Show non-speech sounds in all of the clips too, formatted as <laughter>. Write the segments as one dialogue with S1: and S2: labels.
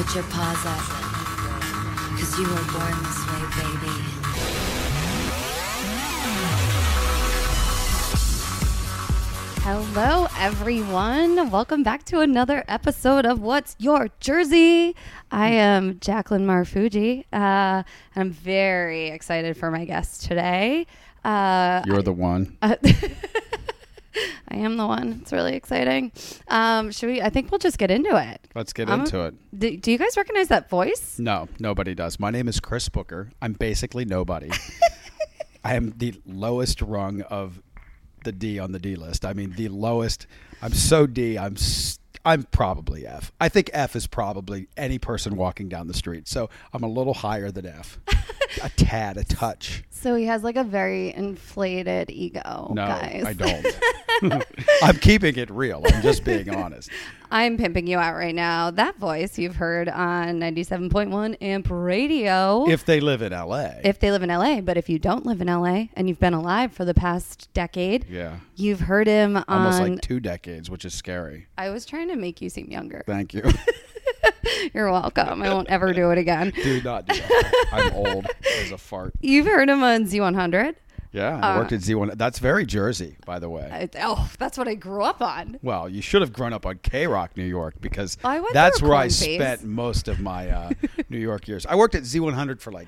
S1: Put your paws up. Cause you were born this way, baby.
S2: Hello, everyone. Welcome back to another episode of What's Your Jersey. I am Jacqueline Marfuji, uh, I'm very excited for my guest today. Uh,
S3: You're the one. <laughs> <laughs>
S2: I am the one. It's really exciting. Um, should we? I think we'll just get into it.
S3: Let's get
S2: I'm-
S3: into it.
S2: Do, do you guys recognize that voice?
S3: No, nobody does. My name is Chris Booker. I'm basically nobody. <laughs> I am the lowest rung of the D on the D list. I mean, the lowest. I'm so D. I'm s- I'm probably F. I think F is probably any person walking down the street. So I'm a little higher than F. a <laughs> tad, a touch.
S2: So he has like a very inflated ego,
S3: No,
S2: guys.
S3: I don't. <laughs> <laughs> I'm keeping it real. I'm just being honest.
S2: I'm pimping you out right now. That voice you've heard on 97.1 Amp Radio.
S3: If they live in LA.
S2: if they live in LA, but if you don't live in LA and you've been alive for the past decade,
S3: yeah.
S2: you've heard him on.
S3: Almost like two decades, which is scary.
S2: I was trying to make you seem younger.
S3: Thank you. <laughs>
S2: You're welcome. I won't ever do it again. <laughs>
S3: Do not do that. I'm old as a fart. <laughs>
S2: You've heard him on Z100.
S3: Yeah, I worked at Z1. That's very Jersey, by the way.
S2: I, oh, that's what I grew up on.
S3: well, you should have grown up on K Rock, New York, because
S2: I went
S3: that's where I spent most of my uh, <laughs> New York years. I worked at Z100 for like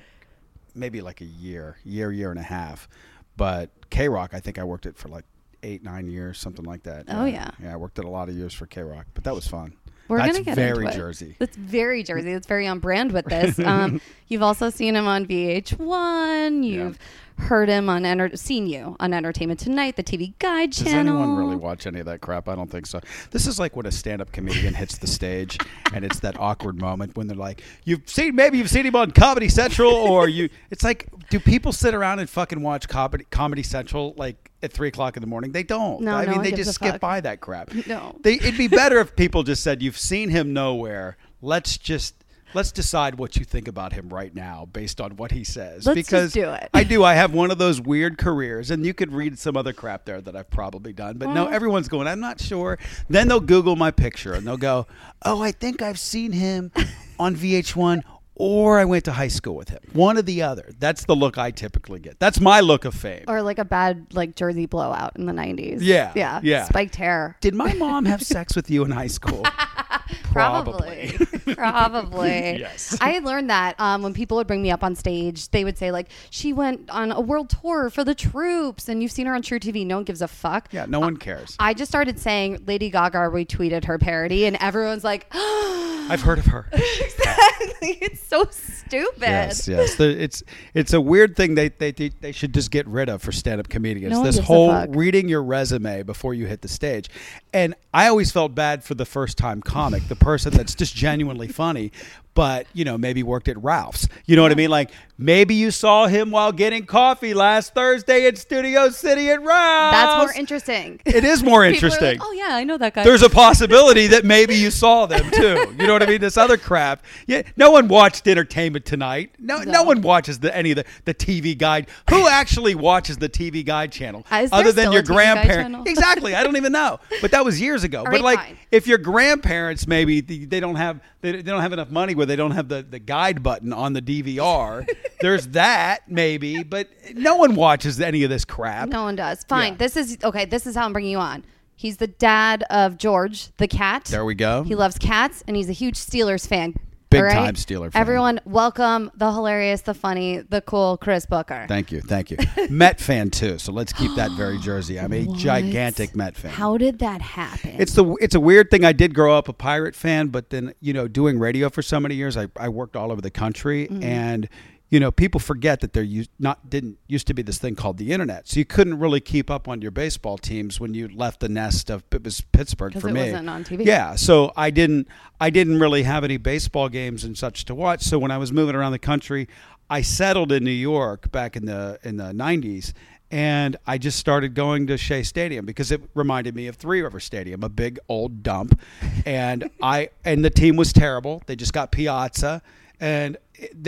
S3: maybe like a year, year, year and a half. But K Rock, I think I worked it for like eight, nine years, something like that.
S2: Oh, yeah.
S3: Yeah, I worked at a lot of years for K Rock, but that was fun.
S2: We're
S3: that's
S2: gonna get
S3: very
S2: into it.
S3: Jersey.
S2: That's very Jersey. That's very on brand with this. <laughs> Um, you've also seen him on VH1. You've heard him on enter- seen you on Entertainment Tonight, the TV Guide
S3: Does
S2: channel.
S3: Does anyone really watch any of that crap? I don't think so. This is like when a stand-up comedian hits the stage, and it's that awkward moment when they're like, "You've seen maybe you've seen him on Comedy Central, or you." It's like, do people sit around and fucking watch Comedy Comedy Central like at three o'clock in the morning? They don't.
S2: No,
S3: I
S2: no
S3: mean, they just skip
S2: fuck.
S3: by that crap.
S2: No.
S3: they, it'd be better if people just said, "You've seen him nowhere. Let's just." Let's decide what you think about him right now based on what he says.
S2: Let's just
S3: because
S2: do it.
S3: I do. I have one of those weird careers, and you could read some other crap there that I've probably done. But no, everyone's going, I'm not sure. Then they'll Google my picture and they'll go, Oh, I think I've seen him on VH1 or I went to high school with him. One or the other. That's the look I typically get. That's my look of fame.
S2: or like a bad like Jersey blowout in the 90s.
S3: Yeah,
S2: Yeah.
S3: yeah.
S2: Spiked hair.
S3: Did my mom have <laughs> sex with you in high school? <laughs>
S2: Probably. Probably. <laughs>
S3: Yes.
S2: I had learned that um, when people would bring me up on stage, they would say, like, she went on a world tour for the troops and you've seen her on truTV. No one gives a fuck.
S3: Yeah, no one cares.
S2: I just started saying Lady Gaga retweeted her parody, and everyone's like, <gasps>
S3: I've heard of her. <laughs>
S2: exactly. It's so stupid.
S3: Yes, yes. The, it's it's a weird thing they, they they they should just get rid of for stand-up comedians.
S2: No
S3: this whole reading your resume before you hit the stage. And I always felt bad for the first-time comic, the person that's just genuinely funny, but you know maybe worked at Ralph's. You know what I mean? Like maybe you saw him while getting coffee last Thursday at Studio City at Ralph's.
S2: That's more interesting.
S3: It is more <laughs> interesting.
S2: like, oh, yeah, I know that guy.
S3: There's a <laughs> possibility that maybe you saw them too. You know what I mean? This other crap. Yeah, no one watched Entertainment Tonight. No, no,
S2: No.
S3: one watches the, any of the, the TV Guide. Who actually watches the TV Guide channel
S2: is
S3: other than your grandparents? Exactly. I don't even know. But that was years ago. but
S2: right,
S3: like,
S2: fine.
S3: if your grandparents maybe they don't have they, they don't have enough money where they don't have the, the guide button on the DVR. <laughs> there's that maybe, but no one watches any of this crap.
S2: No one does. Fine.
S3: Yeah.
S2: This is okay. This is how I'm bringing you on. He's the dad of George, the cat.
S3: There we go.
S2: He loves cats, and he's a huge Steelers fan.
S3: Big
S2: right?
S3: time Steeler fan.
S2: Everyone, welcome the hilarious, the funny, the cool Chris Booker.
S3: Thank you, thank you. <laughs> Met fan too, so let's keep that very Jersey. I'm a gigantic Met fan.
S2: How did that happen?
S3: it's the it's a weird thing. I did grow up a pirate fan, but then you know, doing radio for so many years, I, I worked all over the country,
S2: Mm-hmm.
S3: and you know, people forget that there used not didn't used to be this thing called the internet, so you couldn't really keep up on your baseball teams when you left the nest of it was Pittsburgh for
S2: it
S3: me.
S2: wasn't on TV.
S3: Yeah, so I didn't I didn't really have any baseball games and such to watch. So when I was moving around the country, I settled in New York back in the in the nineties. And I just started going to Shea Stadium because it reminded me of Three River Stadium, a big old dump. And I and the team was terrible. They just got Piazza, and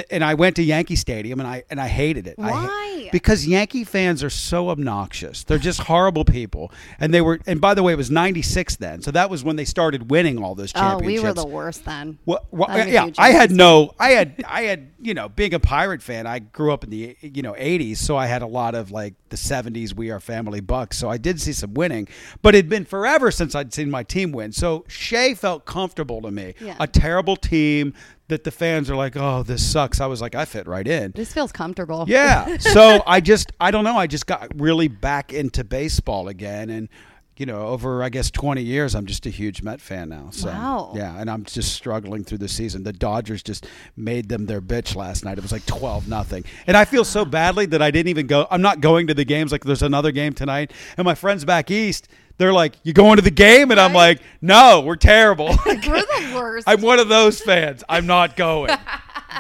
S3: and I went to Yankee Stadium and I and I hated it. I
S2: Why?
S3: because Yankee fans are so obnoxious. They're just horrible people. And they were. And by the way, it was '96 then, so that was when they started winning all those championships.
S2: Oh, we were the worst then.
S3: Well, well, yeah, I had no, I had, I had, you know, being a pirate fan, I grew up in the, you know, '80s, so I had a lot of like the '70s. We are family Bucs, so I did see some winning, but it'd been forever since I'd seen my team win. So Shea felt comfortable to me.
S2: Yeah.
S3: A terrible team that the fans are like, oh, this sucks. I was like, I fit right in.
S2: This feels comfortable.
S3: Yeah. <laughs> So I just, I don't know. I just got really back into baseball again. And, you know, over, I guess, 20 years, I'm just a huge Met fan now. So,
S2: Wow.
S3: Yeah. And I'm just struggling through the season. The Dodgers just made them their bitch last night. It was like 12 nothing. And I feel so badly that I didn't even go. I'm not going to the games. Like, there's another game tonight. And my friends back east, they're like, You going to the game? And I'm like, No, we're terrible. <laughs>
S2: We're the worst.
S3: I'm one of those fans. I'm not going. <laughs>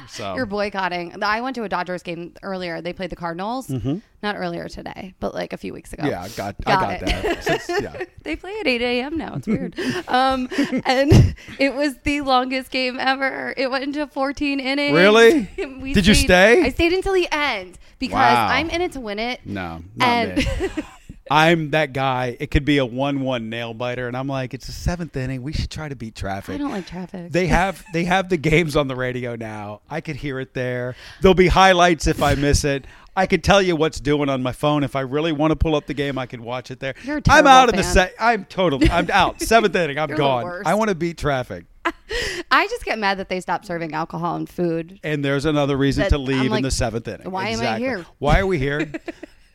S3: So,
S2: You're boycotting. I went to a Dodgers game earlier. They played the Cardinals. Not earlier today, but like a few weeks ago.
S3: Mm-hmm. yeah, I got,
S2: Got
S3: I got
S2: it.
S3: that. <laughs> Since- yeah.
S2: they play at 8 a.m. now. It's weird. um, and it was the longest game ever. It went into 14 innings.
S3: Really?
S2: We
S3: Did you stay?
S2: I stayed until the end because
S3: Wow.
S2: I'm in it to win it.
S3: No, not
S2: And.
S3: I'm that guy. It could be a one-one nail biter, and I'm like, it's the seventh inning. We should try to beat traffic.
S2: I don't like traffic.
S3: They have they have the games on the radio now. I could hear it there. There'll be highlights if I miss it. I could tell you what's doing on my phone. If I really want to pull up the game, I can watch it there.
S2: You're a
S3: I'm out in the
S2: fan.
S3: set. I'm totally. I'm out. Seventh inning. I'm <laughs>
S2: You're
S3: gone. I want to beat traffic. <laughs>
S2: I just get mad that they stopped serving alcohol and food.
S3: And there's another reason
S2: That-
S3: to leave in the seventh inning.
S2: why am I here?
S3: Why are we here? <laughs>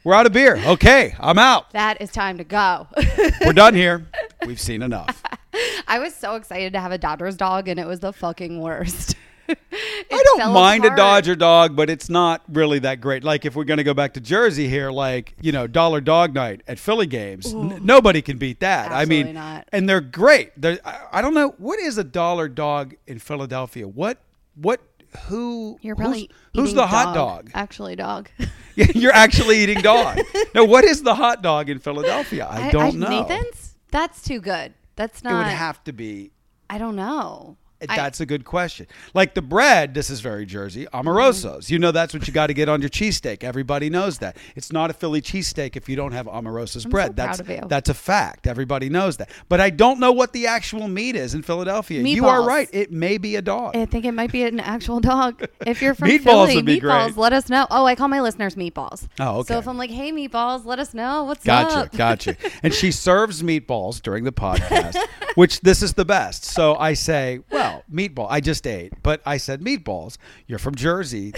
S3: We're out of beer. Okay, I'm out.
S2: That is time to go. <laughs>
S3: We're done here. We've seen enough. <laughs>
S2: I was so excited to have a Dodgers dog, and it was the fucking worst. <laughs>
S3: I don't mind a. Dodger dog, but it's not really that great. Like if we're going to go back to Jersey here, like you know, Dollar Dog Night at Philly games, n- nobody can beat that. I
S2: Absolutely
S3: mean,
S2: not.
S3: and they're great. They're, I, I don't know what is a Dollar Dog in Philadelphia. What what who
S2: You're
S3: who's-
S2: probably
S3: who's,
S2: eating
S3: the hot dog?
S2: Actually, dog. <laughs>
S3: Yeah, You're actually eating dog. <laughs> no, what is the hot dog in Philadelphia? I, don't know.
S2: Nathan's. That's too good. That's not.
S3: It would have to be
S2: I don't know. I-
S3: That's a good question. Like the bread, this is very Jersey, Amorosos. Mm-hmm. You know that's what you got to get on your cheesesteak. Everybody knows that. It's not a Philly cheesesteak if you don't have Amorosos
S2: I'm
S3: bread.
S2: so
S3: that's
S2: proud of you.
S3: that's a fact. Everybody knows that. But I don't know what the actual meat is in Philadelphia. You are right. It may be a dog.
S2: I think it might be an actual dog. If you're from
S3: Meatballs
S2: Philly, meatballs,
S3: great.
S2: let us know. Oh, I call my listeners meatballs.
S3: Oh, okay.
S2: So if I'm like, hey, meatballs, let us know what's
S3: Gotcha,
S2: up.
S3: gotcha. And she <laughs> serves meatballs during the podcast, which this is the best. So I say, well, meatball. I just ate, but I said meatballs. You're from Jersey.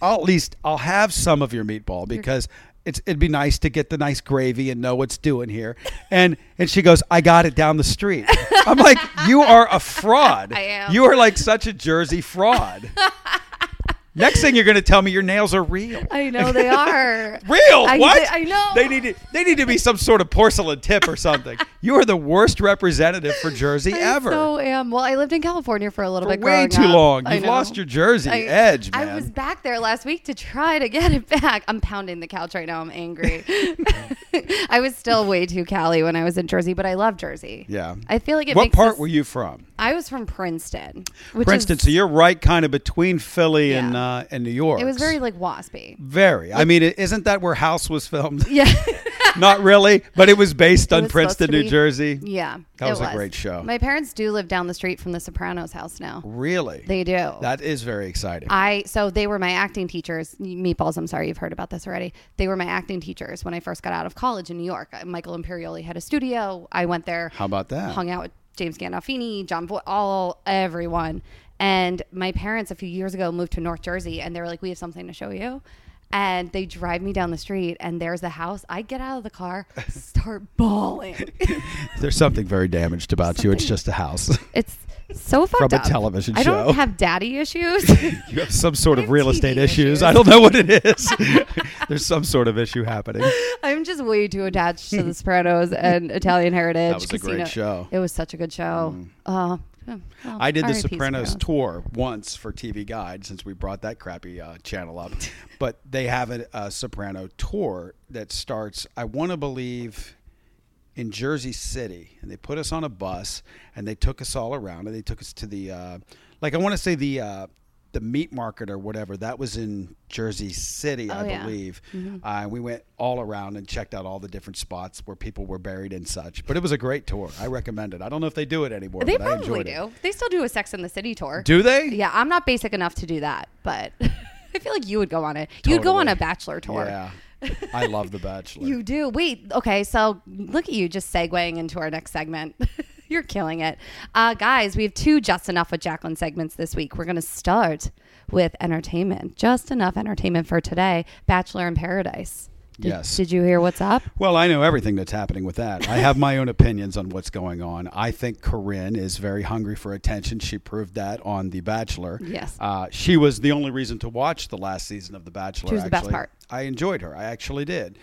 S3: I'll at least I'll have some of your meatball because it's it'd be nice to get the nice gravy and know what's doing here. And and she goes, I got it down the street. I'm like, you are a fraud. <laughs>
S2: I am.
S3: You are like such a Jersey fraud. <laughs> Next thing you're going to tell me your nails are real.
S2: I know they are. <laughs>
S3: Real?
S2: I-
S3: what?
S2: I know.
S3: They need to. They need to be some sort of porcelain tip or something. <laughs> you are the worst representative for Jersey
S2: I
S3: ever.
S2: so am. Well, I lived in California for a little
S3: for
S2: bit.
S3: way too
S2: up.
S3: long. You've lost your Jersey
S2: I-
S3: edge, man.
S2: I was back there last week to try to get it back. I'm pounding the couch right now. I'm angry. <laughs> I was still way too Cali when I was in Jersey, but I love Jersey.
S3: yeah.
S2: I feel like it
S3: what part
S2: us-
S3: were you from?
S2: I was from Princeton. Which
S3: Princeton.
S2: Is,
S3: so you're right, kind of between Philly and
S2: Yeah.
S3: Uh, and New York.
S2: it was very like waspy.
S3: very. I mean, is isn't that where House was filmed?
S2: Yeah. <laughs>
S3: Not really, but it was based on
S2: was
S3: Princeton, New
S2: be.
S3: Jersey.
S2: yeah.
S3: That
S2: it
S3: was a great show.
S2: My parents do live down the street from the Sopranos house now.
S3: Really?
S2: They do.
S3: that is very exciting.
S2: I so they were my acting teachers. Meatballs. I'm sorry, you've heard about this already. They were my acting teachers when I first got out of college in New York. Uh, Michael Imperioli had a studio. I went there.
S3: How about that?
S2: Hung out with James Gandolfini, John Boy, all everyone. And my parents a few years ago moved to North Jersey, and they were like, "We have something to show you." And they drive me down the street, and there's the house. I get out of the car, <laughs> start bawling. <laughs>
S3: There's something very damaged about you. It's just a house. <laughs>
S2: It's so fucked
S3: From a
S2: up.
S3: television
S2: I
S3: show.
S2: don't have daddy issues.
S3: You have some sort of real
S2: TV
S3: estate issues.
S2: issues.
S3: I don't know what it is. There's some sort of issue happening.
S2: I'm just way too attached to The Sopranos and Italian Heritage.
S3: That was a great show. Mm.
S2: It was such a good show. Uh, well,
S3: I did the. Sopranos tour once for TV Guide since we brought that crappy uh, channel up. <laughs> but they have a, a Soprano tour that starts, I want to believe, in Jersey City. And they put us on a bus and they took us all around and they took us to the, uh, like, I want to say the, uh, the meat market or whatever. That was in Jersey City, I
S2: Oh, yeah.
S3: believe. Uh, we went all around and checked out all the different spots where people were buried and such. But it was a great tour. I recommend it. I don't know if they do it anymore.
S2: They
S3: but I
S2: probably do.
S3: It.
S2: They still do a Sex in the City tour.
S3: Do they?
S2: Yeah, I'm not basic enough to do that, but <laughs> I feel like you would go on it. You'd go on a bachelor tour.
S3: Yeah. I love The <laughs> Bachelor.
S2: You do. Wait, okay, so look at you just segueing into our next segment. <laughs> You're killing it. Uh, guys, we have two Just Enough with Jacqueline segments this week. We're going to start with entertainment. Just enough entertainment for today Bachelor in Paradise. Did,
S3: Yes.
S2: Did you hear what's up?
S3: Well, I know everything that's happening with that. I have my own opinions on what's going on. I think Corinne is very hungry for attention. She proved that on The Bachelor.
S2: Yes.
S3: Uh, she was the only reason to watch the last season of The Bachelor.
S2: She was the best part.
S3: I enjoyed her. I actually did.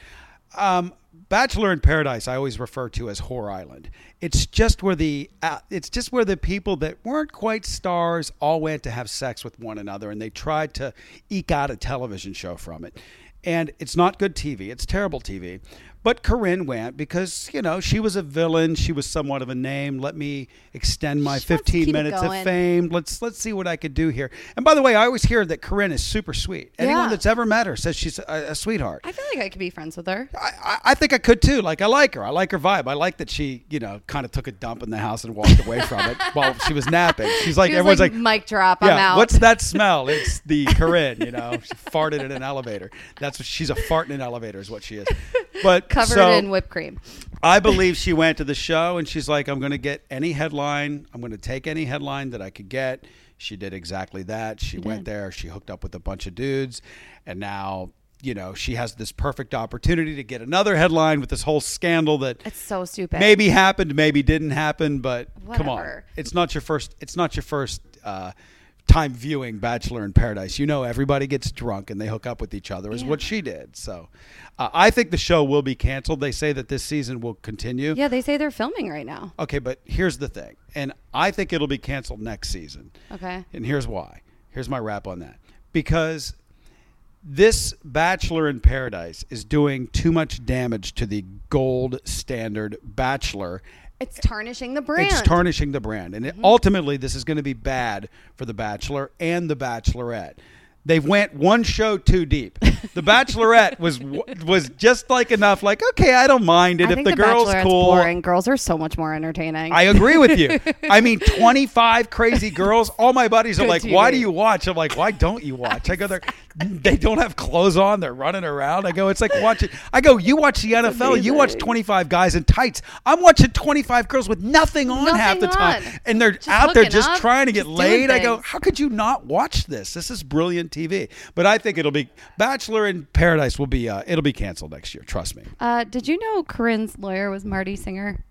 S3: Um, Bachelor in Paradise, I always refer to as Whore Island. It's just where the uh, it's just where the people that weren't quite stars all went to have sex with one another, and they tried to eke out a television show from it. And it's not good TV. It's terrible TV. But Corinne went because you know she was a villain. She was somewhat of a name. Let me extend my
S2: She
S3: 15 minutes of fame. Let's let's see what I could do here. And by the way, I always hear that Corinne is super sweet. Anyone
S2: Yeah.
S3: that's ever met her says she's a, a sweetheart.
S2: I feel like I could be friends with her.
S3: I, I- I think I could too. Like I like her. I like her vibe. I like that she, you know, kind of took a dump in the house and walked away from it <laughs> while she was napping. She's like
S2: She
S3: everyone's
S2: like,
S3: like,
S2: mic drop, I'm
S3: yeah,
S2: out.
S3: what's that smell? It's the <laughs> Corinne. You know, she farted in an elevator. That's what she's a fart in an elevator is what she is. But <laughs>
S2: Covered
S3: so,
S2: in whipped cream.
S3: I believe she went to the show and she's like, I'm going to get any headline. I'm going to take any headline that I could get. She did exactly that. She went there. She hooked up with a bunch of dudes. And now, you know, she has this perfect opportunity to get another headline with this whole scandal that
S2: It's so stupid.
S3: maybe happened, maybe didn't happen. But come on. It's not your first, it's not your first, uh, time viewing Bachelor in Paradise. You know, everybody gets drunk and they hook up with each other, is
S2: Yeah.
S3: what she did. So uh, I think the show will be canceled. They say that this season will continue.
S2: Yeah, they say they're filming right now.
S3: Okay, but here's the thing. And I think it'll be canceled next season.
S2: Okay.
S3: And here's why. Here's my wrap on that. Because this Bachelor in Paradise is doing too much damage to the gold standard Bachelor.
S2: It's tarnishing the brand.
S3: It's tarnishing the brand. And it, mm-hmm. ultimately, this is going to be bad for The Bachelor and The Bachelorette. They went one show too deep. The Bachelorette was was just like enough. Like, okay, I don't mind it
S2: I
S3: if
S2: think
S3: the, girl's cool.
S2: boring. Girls are so much more entertaining.
S3: I agree with you. I mean, <laughs> 25 crazy girls. All my buddies are
S2: Good
S3: like, why do you watch? I'm like, why don't you watch? I go, they're, <laughs> they don't have clothes on. They're running around. I go, it's like watching. I go, you watch the NFL. You watch 25 guys in tights. I'm watching 25 girls with nothing on
S2: Nothing
S3: half the time.
S2: on.
S3: And they're
S2: Just
S3: out there just
S2: up,
S3: trying to get laid. I go, how could you not watch this? This is brilliant TV. But I think it'll be Bachelor in Paradise will be, uh, it'll be canceled next year. Trust me.
S2: uh, did you know Corinne's lawyer was Marty Singer?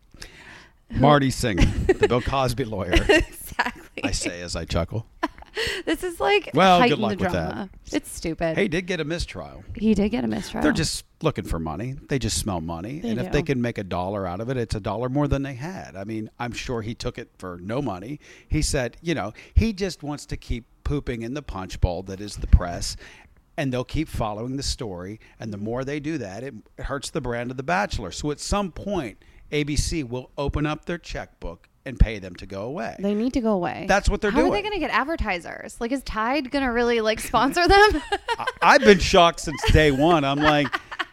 S3: Marty Singer, the Bill Cosby lawyer. <laughs>
S2: exactly.
S3: I say as I chuckle. <laughs>
S2: This is like
S3: Well, good luck with that.
S2: It's stupid.
S3: He did get a mistrial.
S2: he did get a mistrial.
S3: They're just looking for money. They just smell money.
S2: They
S3: and if they can make a dollar out of it, it's a dollar more than they had. I mean, I'm sure he took it for no money. He said, you know, he just wants to keep pooping in the punch bowl that is the press. And they'll keep following the story. And the more they do that, it hurts the brand of The Bachelor. So at some point, ABC will open up their checkbook and pay them to go away.
S2: They need to go away.
S3: That's what they're doing.
S2: How are they going to get advertisers? Like, is Tide going to really like sponsor them? <laughs>
S3: I- I've been shocked since day one. I'm like,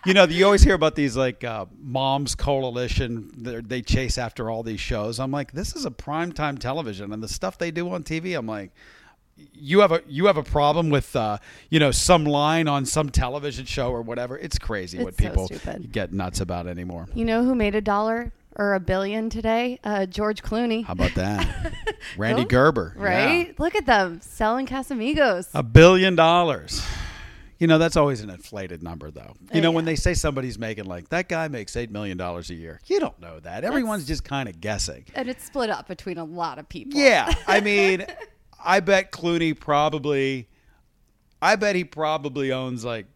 S3: you know, you always hear about these like uh, moms coalition. They chase after all these shows. I'm like, this is a primetime television, and the stuff they do on TV. I'm like, you have a you have a problem with uh, you know some line on some television show or whatever. It's crazy what
S2: so
S3: people
S2: stupid.
S3: get nuts about anymore.
S2: you know who made a dollar or a billion today? Uh, George Clooney.
S3: How about that, <laughs>
S2: Rande
S3: Gerber? yeah.
S2: Right? Look at them selling Casamigos.
S3: A billion dollars. You know, that's always an inflated number, though. You know, when they say somebody's making like that guy makes $8 million a year, you don't know that. Everyone's just kind of guessing.
S2: and it's split up between a lot of people.
S3: Yeah. I <laughs> mean, I bet Clooney probably, I bet he probably owns like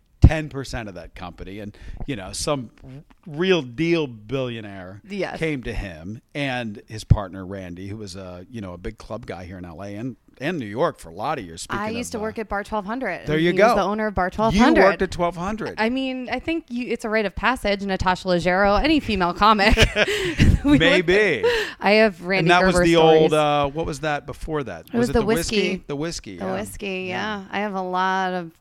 S3: 10% of that company. And, you know, some real deal billionaire
S2: Yes.
S3: came to him and his partner, Rande, who was a, you know, a big club guy here in LA and and New York for a lot of years.
S2: I used to work at Bar 1200.
S3: There you
S2: he
S3: go.
S2: Was the owner of Bar 1200.
S3: You
S2: 1200.
S3: worked at 1200.
S2: I mean, I think you, it's a rite of passage. Natasha Leggero, any female comic. <laughs>
S3: Maybe.
S2: I have Rande
S3: and that
S2: Gerber
S3: was the
S2: stories.
S3: old. Uh, what was that before that?
S2: was
S3: it
S2: the
S3: the
S2: whiskey.
S3: The whiskey.
S2: the
S3: yeah.
S2: whiskey, yeah. I have a lot of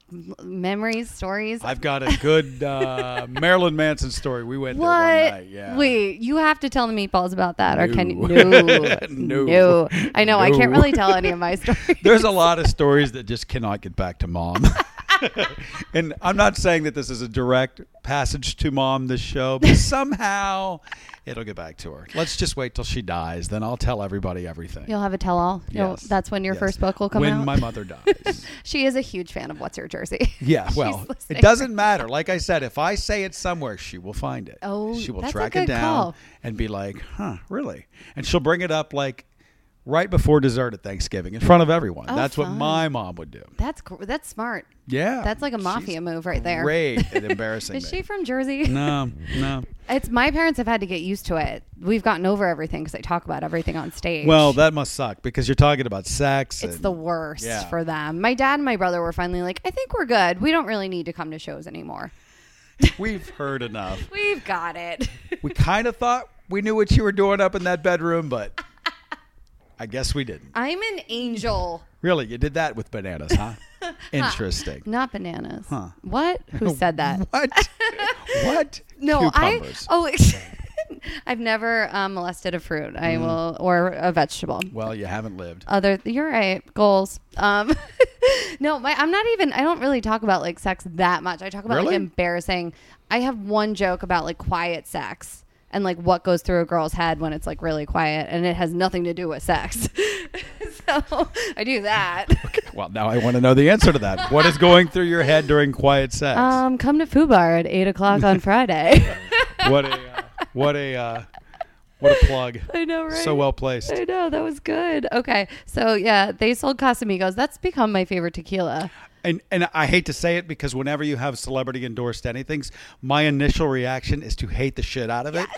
S2: memories, stories.
S3: I've got a good uh, <laughs> Marilyn Manson story. We went
S2: what?
S3: there one night. Yeah.
S2: Wait, you have to tell the meatballs about that, or can you?
S3: No. <laughs>
S2: No,
S3: No.
S2: I know I can't really tell any of my stories. <laughs>
S3: There's a lot of stories that just cannot get back to mom. <laughs> and I'm not saying that this is a direct passage to mom, this show, but <laughs> somehow it'll get back to her. Let's just wait till she dies. Then I'll tell everybody everything.
S2: You'll have a tell-all.
S3: Yes.
S2: That's when your
S3: Yes.
S2: first book will come
S3: when
S2: out.
S3: When my mother dies.
S2: she is a huge fan of What's Your Jersey.
S3: Yeah, well, it doesn't matter. Like I said, if I say it somewhere, she will find it.
S2: Oh,
S3: she will track it down
S2: call.
S3: and be like, "Huh, really?" And she'll bring it up like right before dessert at Thanksgiving in front of everyone.
S2: Oh,
S3: that's what my mom would do.
S2: That's that's smart.
S3: Yeah,
S2: That's like a mafia move right there.
S3: Great at <laughs> embarrassing
S2: Is
S3: me.
S2: she from Jersey?
S3: No, no. <laughs>
S2: It's my parents have had to get used to it. We've gotten over everything because they talk about everything on stage.
S3: Well, that must suck because you're talking about sex.
S2: it's
S3: and-
S2: the worst
S3: Yeah.
S2: for them. My dad and my brother were finally like, I think we're good. We don't really need to come to shows anymore. <laughs>
S3: We've heard enough.
S2: We've got it.
S3: We kind of thought we knew what you were doing up in that bedroom, but I guess we didn't.
S2: I'm an angel,
S3: Really, you did that with bananas, huh? <laughs> Interesting.
S2: not bananas.
S3: Huh.
S2: What? Who said that?
S3: What? <laughs> what?
S2: No,
S3: Cucumbers.
S2: I. Oh, <laughs> I've never um, molested a fruit. I
S3: Mm.
S2: will, or a vegetable.
S3: Well, you haven't lived.
S2: other you're right goals um no my i'm not even i don't really talk about like sex that much i talk about like embarrassing i have one joke about like quiet sex and like what goes through a girl's head when it's like really quiet and it has nothing to do with sex <laughs> so i do that <laughs> Okay,
S3: Well, now I want to know the answer to that. What is going through your head during quiet sex?
S2: um come to foo bar at eight o'clock on <laughs> friday
S3: what a uh, what a uh, what a plug.
S2: i know right
S3: So well placed.
S2: I know that was good. Okay, so yeah, they sold Casamigos. That's become my favorite tequila.
S3: And and I hate to say it because whenever you have celebrity endorsed anything, my initial reaction is to hate the shit out of it.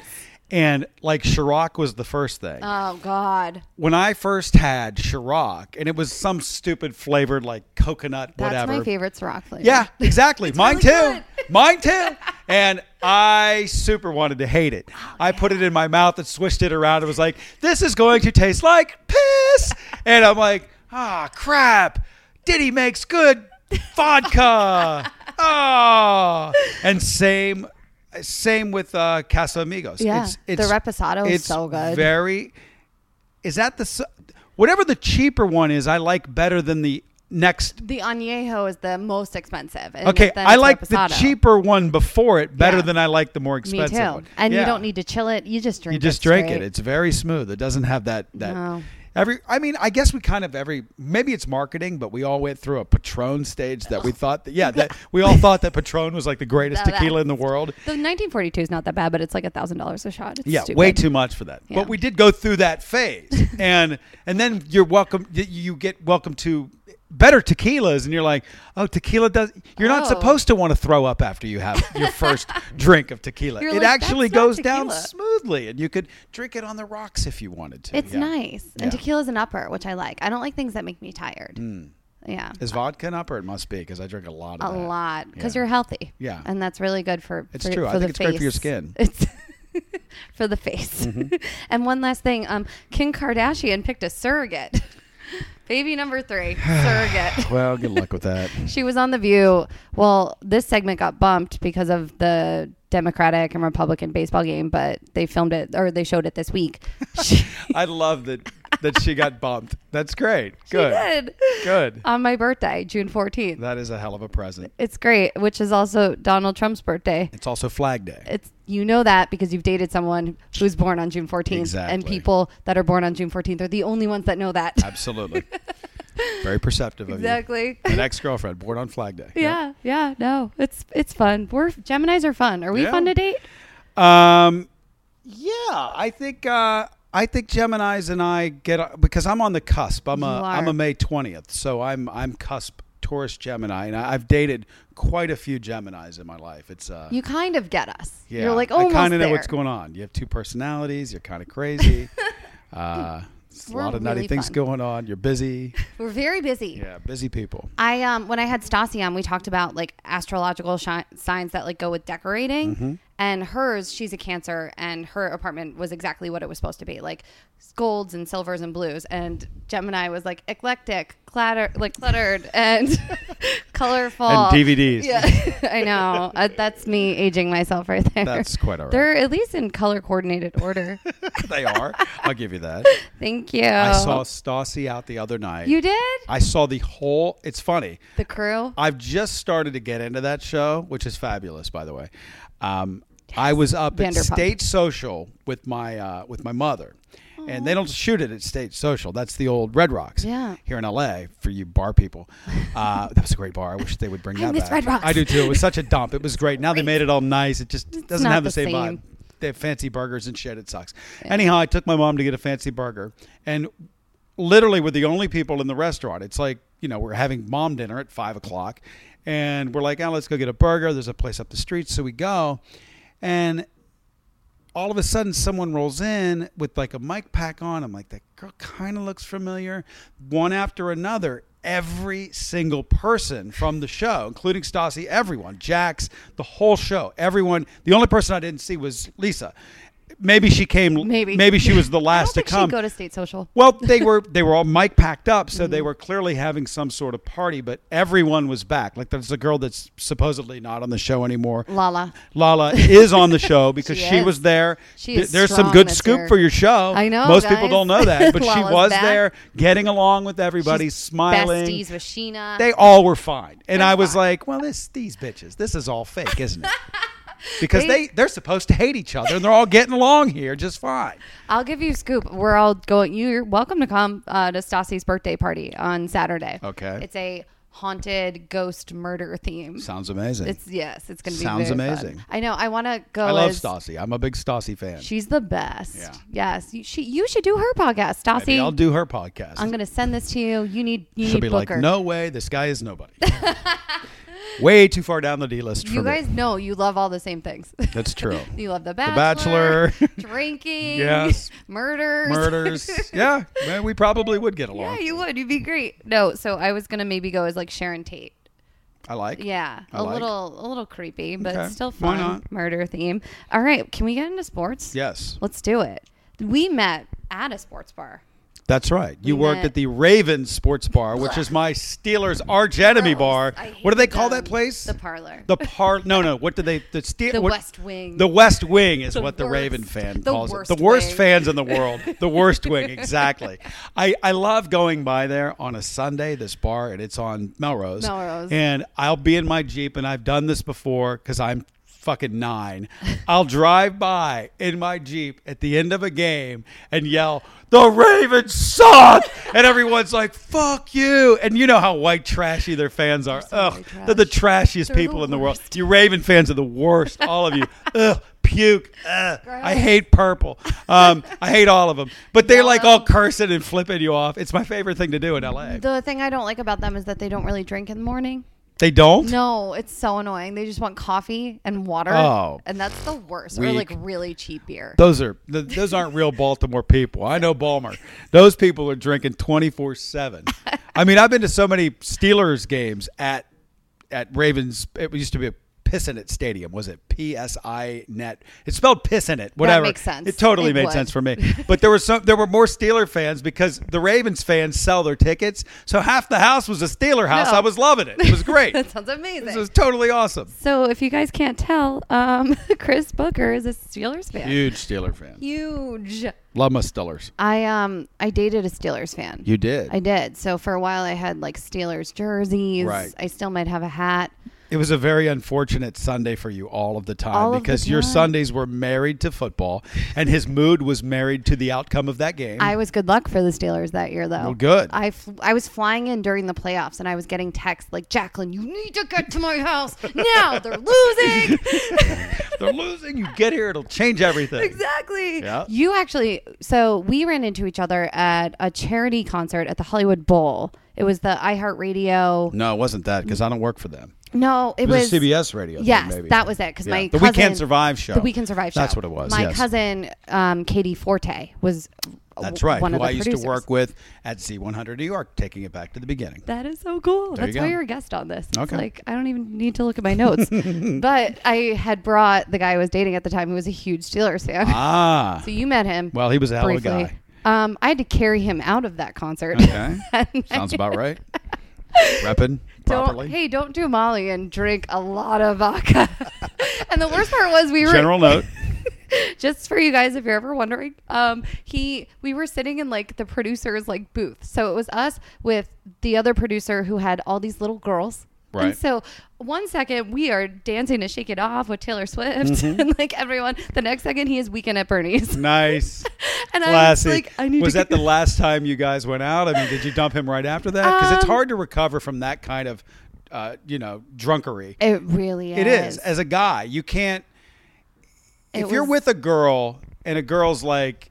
S3: And like Ciroc was the first thing.
S2: Oh God,
S3: when I first had Ciroc, and it was some stupid flavored like coconut,
S2: that's
S3: whatever.
S2: That's my favorite Ciroc flavor.
S3: Yeah, exactly. <laughs> Mine
S2: really
S3: too. <laughs> Mine too. And I super wanted to hate it. I put it in my mouth and swished it around. It was like, this is going to taste like piss. And I'm like, ah, crap. Diddy makes good vodka. Oh. And same same with uh, Casamigos.
S2: Yeah, the Reposado is
S3: it's
S2: so good.
S3: Very. Is that the whatever the cheaper one is? I like better than the next
S2: The añejo is the most expensive.
S3: Okay, I
S2: it's
S3: like the cheaper one before it better
S2: Yeah.
S3: than I like the more expensive one.
S2: And you don't need to chill it. You just drink.
S3: You just
S2: it
S3: drink it. It's very smooth. It doesn't have that that
S2: No.
S3: Every. I mean, I guess we kind of every. Maybe it's marketing, but we all went through a Patron stage that we thought that yeah that we all thought that Patron was like the greatest
S2: No,
S3: tequila in the world.
S2: The 1942 is not that bad, but it's like a thousand dollars a shot. It's
S3: Yeah,
S2: stupid.
S3: way too much for that.
S2: Yeah.
S3: But we did go through that phase, and and then you're welcome. You get welcome to better tequilas, and you're like, oh, tequila does. You're not
S2: Oh.
S3: supposed to want to throw up after you have your <laughs> first drink of tequila.
S2: You're
S3: it
S2: like,
S3: actually goes down smoothly, and you could drink it on the rocks if you wanted to.
S2: It's
S3: Yeah.
S2: nice, and
S3: Yeah.
S2: tequila's an upper, which I like. I don't like things that make me tired. Yeah,
S3: Is vodka an upper? It must be because I drink a lot
S2: a
S3: of that.
S2: lot because
S3: Yeah.
S2: you're healthy.
S3: Yeah.
S2: and that's really good for.
S3: It's
S2: for,
S3: true. I think it's great for your skin.
S2: It's <laughs> for the face.
S3: Mm-hmm. <laughs>
S2: and one last thing, um, Kim Kardashian picked a surrogate. Baby number three, <sighs> surrogate. <sighs>
S3: Well, good luck with that. <laughs>
S2: She was on The View. Well, this segment got bumped because of the Democratic and Republican baseball game, but they filmed it or they showed it this week. She, <laughs>
S3: I love that that she got bumped. That's great.
S2: she
S3: Good.
S2: did.
S3: Good.
S2: On my birthday, June 14th.
S3: That is a hell of a present.
S2: It's great, which is also Donald Trump's birthday.
S3: It's also Flag Day.
S2: It's you know that because you've dated someone who's born on June 14th,
S3: exactly.
S2: and people that are born on June 14th are the only ones that know that.
S3: Absolutely. Very perceptive of
S2: exactly.
S3: you. Exactly. An ex-girlfriend born on Flag Day.
S2: Yeah, yeah, no, it's it's fun. We're Gemini's are fun. Are we
S3: Yeah.
S2: fun to date?
S3: Um, yeah, I think uh, I think Gemini's and I get because I'm on the cusp. I'm a I'm a May 20th, so I'm I'm cusp Taurus Gemini, and I, I've dated quite a few Geminis in my life. It's uh,
S2: You kind of get us.
S3: yeah,
S2: You're like
S3: I
S2: almost
S3: kind of know
S2: there.
S3: what's going on. You have two personalities. You're kind of crazy. <laughs> uh, It's a lot of nutty
S2: really
S3: things
S2: fun.
S3: going on. You're busy. <laughs>
S2: We're very busy.
S3: Yeah, busy people.
S2: I um when I had Stassi on, we talked about like astrological shi- signs that like go with decorating.
S3: Mm-hmm.
S2: And hers, she's a Cancer, and her apartment was exactly what it was supposed to be, like golds and silvers and blues. And Gemini was like eclectic, clatter, like cluttered <laughs> and <laughs> colorful
S3: And DVDs.
S2: Yeah, <laughs> I know. Uh, that's me aging myself right there.
S3: That's quite all right.
S2: They're at least in color coordinated order.
S3: they are. I'll give you that.
S2: Thank you.
S3: I saw Stassi out the other night.
S2: you did
S3: I saw the whole. It's funny.
S2: the crew.
S3: I've just started to get into that show, which is fabulous, by the way. Um, I was up at
S2: Vanderpump.
S3: State Social with my uh, with my mother, and they don't shoot it at State Social. That's the old Red Rocks
S2: Yeah.
S3: here in L.A. for you bar people. <laughs> Uh, that was a great bar. I wish they would bring
S2: I
S3: that
S2: miss
S3: back.
S2: Red Rocks.
S3: I do too. It was such a dump. It was great. <laughs> Now they made it all nice. It just doesn't
S2: not
S3: have the,
S2: the
S3: same,
S2: same.
S3: vibe. They have fancy burgers and shit. It sucks. Anyhow, I took my mom to get a fancy burger, and literally we're the only people in the restaurant. It's like, you know, we're having mom dinner at five o'clock and we're like, oh, let's go get a burger. There's a place up the street. So we go. And all of a sudden someone rolls in with like a mic pack on. I'm like, that girl kind of looks familiar. One after another, every single person from the show, including Stassi, everyone, Jax, the whole show, everyone. The only person I didn't see was Lisa. Maybe she came.
S2: Maybe.
S3: Maybe she was the <laughs> last to come.
S2: go to State Social.
S3: Well, they were they were all mic packed up, so
S2: Mm-hmm.
S3: they were clearly having some sort of party. But everyone was back. Like there's a girl that's supposedly not on the show anymore.
S2: Lala.
S3: Lala is on the show <laughs> because
S2: She
S3: she, was there.
S2: She is
S3: There's some good scoop for your show.
S2: I know,
S3: Most people don't know that, but <laughs> she was
S2: back.
S3: there, getting along with everybody,
S2: She's
S3: smiling.
S2: Besties with Scheana.
S3: They all were fine, and
S2: They're
S3: I was
S2: fine.
S3: like, "Well, this these bitches, this is all fake, isn't it?" Because
S2: They-
S3: they they're supposed to hate each other, and they're all getting along here just fine.
S2: I'll give you a scoop. We're all going. You're welcome to come uh, to Stassi's birthday party on Saturday.
S3: Okay.
S2: It's a haunted ghost murder theme.
S3: Sounds amazing.
S2: It's yes, it's going to be
S3: Sounds
S2: very fun.
S3: amazing.
S2: I know. I want to go.
S3: I love
S2: as-
S3: Stassi. I'm a big Stassi fan.
S2: She's the best.
S3: Yeah.
S2: Yes. You, she, you should do her podcast,
S3: Maybe
S2: Stassi.
S3: I'll do her podcast.
S2: I'm going to send this to you. You need. You
S3: She'll
S2: need
S3: be
S2: book
S3: like, "No way, this guy is nobody." <laughs> Way too far down the D list for
S2: You
S3: me.
S2: guys know you love all the same things.
S3: That's <laughs> true.
S2: you love the
S3: Bachelor.
S2: Bachelor, <laughs> drinking,
S3: Yes.
S2: murders,
S3: Murders. yeah, man, we probably would get along.
S2: Yeah, you would. You'd be great. No, so I was gonna maybe go as like Sharon Tate.
S3: I like.
S2: Yeah,
S3: I
S2: a
S3: like.
S2: little, a little creepy, but
S3: Okay.
S2: still fun. Murder theme. All right, can we get into sports?
S3: Yes,
S2: Let's do it. We met at a sports bar.
S3: That's right. You
S2: We
S3: worked
S2: met-
S3: at the Ravens Sports Bar, which is my Steelers <laughs> arch enemy bar. What do they call
S2: them.
S3: that place?
S2: The parlor.
S3: The par. No, no. What do they? The Steel.
S2: The
S3: what-
S2: West Wing.
S3: The West Wing is
S2: The
S3: what the
S2: worst-
S3: Raven fan
S2: the
S3: calls it. The worst
S2: wing.
S3: fans in the world. <laughs> The worst wing, exactly. I, I love going by there on a Sunday, this bar, and it's on Melrose.
S2: Melrose.
S3: And I'll be in my Jeep, and I've done this before because I'm fucking nine. I'll drive by in my Jeep at the end of a game and yell, The Ravens suck! and everyone's like, Fuck you. And you know how white trashy their fans are.
S2: so
S3: Ugh, they're the trashiest
S2: They're the
S3: people in the world. You Raven fans are the worst, all of you. <laughs> Ugh, puke. Ugh. I hate purple. Um, I hate all of them. But they're like all cursing and flipping you off. It's my favorite thing to do in LA.
S2: the thing I don't like about them is that they don't really drink in the morning.
S3: They don't?
S2: No, it's so annoying. They just want coffee and water.
S3: Oh.
S2: and that's the worst. Or like really cheap beer.
S3: Those are th- those aren't real Baltimore people. I know Balmer. Those people are drinking twenty four seven. <laughs> I mean, I've been to so many Steelers games at at Ravens. It used to be a Pissinnet Stadium. Was it P S I Net? It's spelled Pissinnet. Whatever.
S2: makes sense.
S3: It totally
S2: It
S3: made
S2: would.
S3: sense for me. <laughs> But there were some. There were more Steeler fans because the Ravens fans sell their tickets. So half the house was a Steeler house.
S2: No.
S3: I was loving it. It was great. <laughs>
S2: that sounds amazing.
S3: this was totally awesome.
S2: So if you guys can't tell, um, <laughs> Chris Booker is a Steelers fan.
S3: Huge Steeler fan.
S2: Huge.
S3: Love my Steelers.
S2: I um I dated a Steelers fan.
S3: You did.
S2: I did. So for a while I had like Steelers jerseys.
S3: Right.
S2: I still might have a hat.
S3: It was a very unfortunate Sunday for you all of the time
S2: All of the
S3: because your. Sundays were married to football and his mood was married to the outcome of that game.
S2: I was good luck for the Steelers that year though.
S3: Well, good.
S2: I, fl- I was flying in during the playoffs and I was getting texts like Jacqueline, you need to get to my house now. They're losing. <laughs>
S3: They're losing. You get here, it'll change everything. <laughs>
S2: exactly.
S3: Yeah.
S2: You actually, so we ran into each other at a charity concert at the Hollywood Bowl. It was the iHeartRadio.
S3: No, it wasn't that because I don't work for them.
S2: No, it,
S3: It was, a CBS radio. thing,
S2: Yes,
S3: maybe.
S2: that was it. Because
S3: Yeah.
S2: my
S3: the
S2: cousin,
S3: We Can't Survive show.
S2: The We Can Survive show.
S3: That's what it was.
S2: My
S3: yes.
S2: cousin, um, Katie Forte, was.
S3: That's right.
S2: One
S3: who
S2: of the
S3: I used
S2: producers.
S3: to work with at Z100 New York, taking it back to the beginning.
S2: That is so cool.
S3: There
S2: That's
S3: you
S2: why you're a guest on this. It's
S3: Okay.
S2: like I don't even need to look at my notes. <laughs> but I had brought the guy I was dating at the time who was a huge Steelers fan.
S3: Ah. <laughs>
S2: so you met him.
S3: Well, he was a hell of a guy.
S2: Um, I had to carry him out of that concert.
S3: Okay. <laughs> Sounds about right. Repping
S2: don't
S3: properly.
S2: hey, don't do Molly and drink a lot of vodka. <laughs> and the worst part was we were
S3: General note. <laughs>
S2: just for you guys if you're ever wondering um he we were sitting in like the producer's like booth so it was us with the other producer who had all these little girls
S3: Right.
S2: and so one second we are dancing to shake it off with taylor swift
S3: Mm-hmm. <laughs>
S2: and like everyone the next second he is weekend at bernie's
S3: Nice. <laughs>
S2: and i was like i need
S3: was
S2: to
S3: that the last time you guys went out? I mean, did you dump him right after that? Because it's
S2: Um,
S3: hard to recover from that kind of, uh, you know, drunkery.
S2: it really is
S3: It is. As a guy, you can't.
S2: It
S3: if you're with a girl and a girl's like,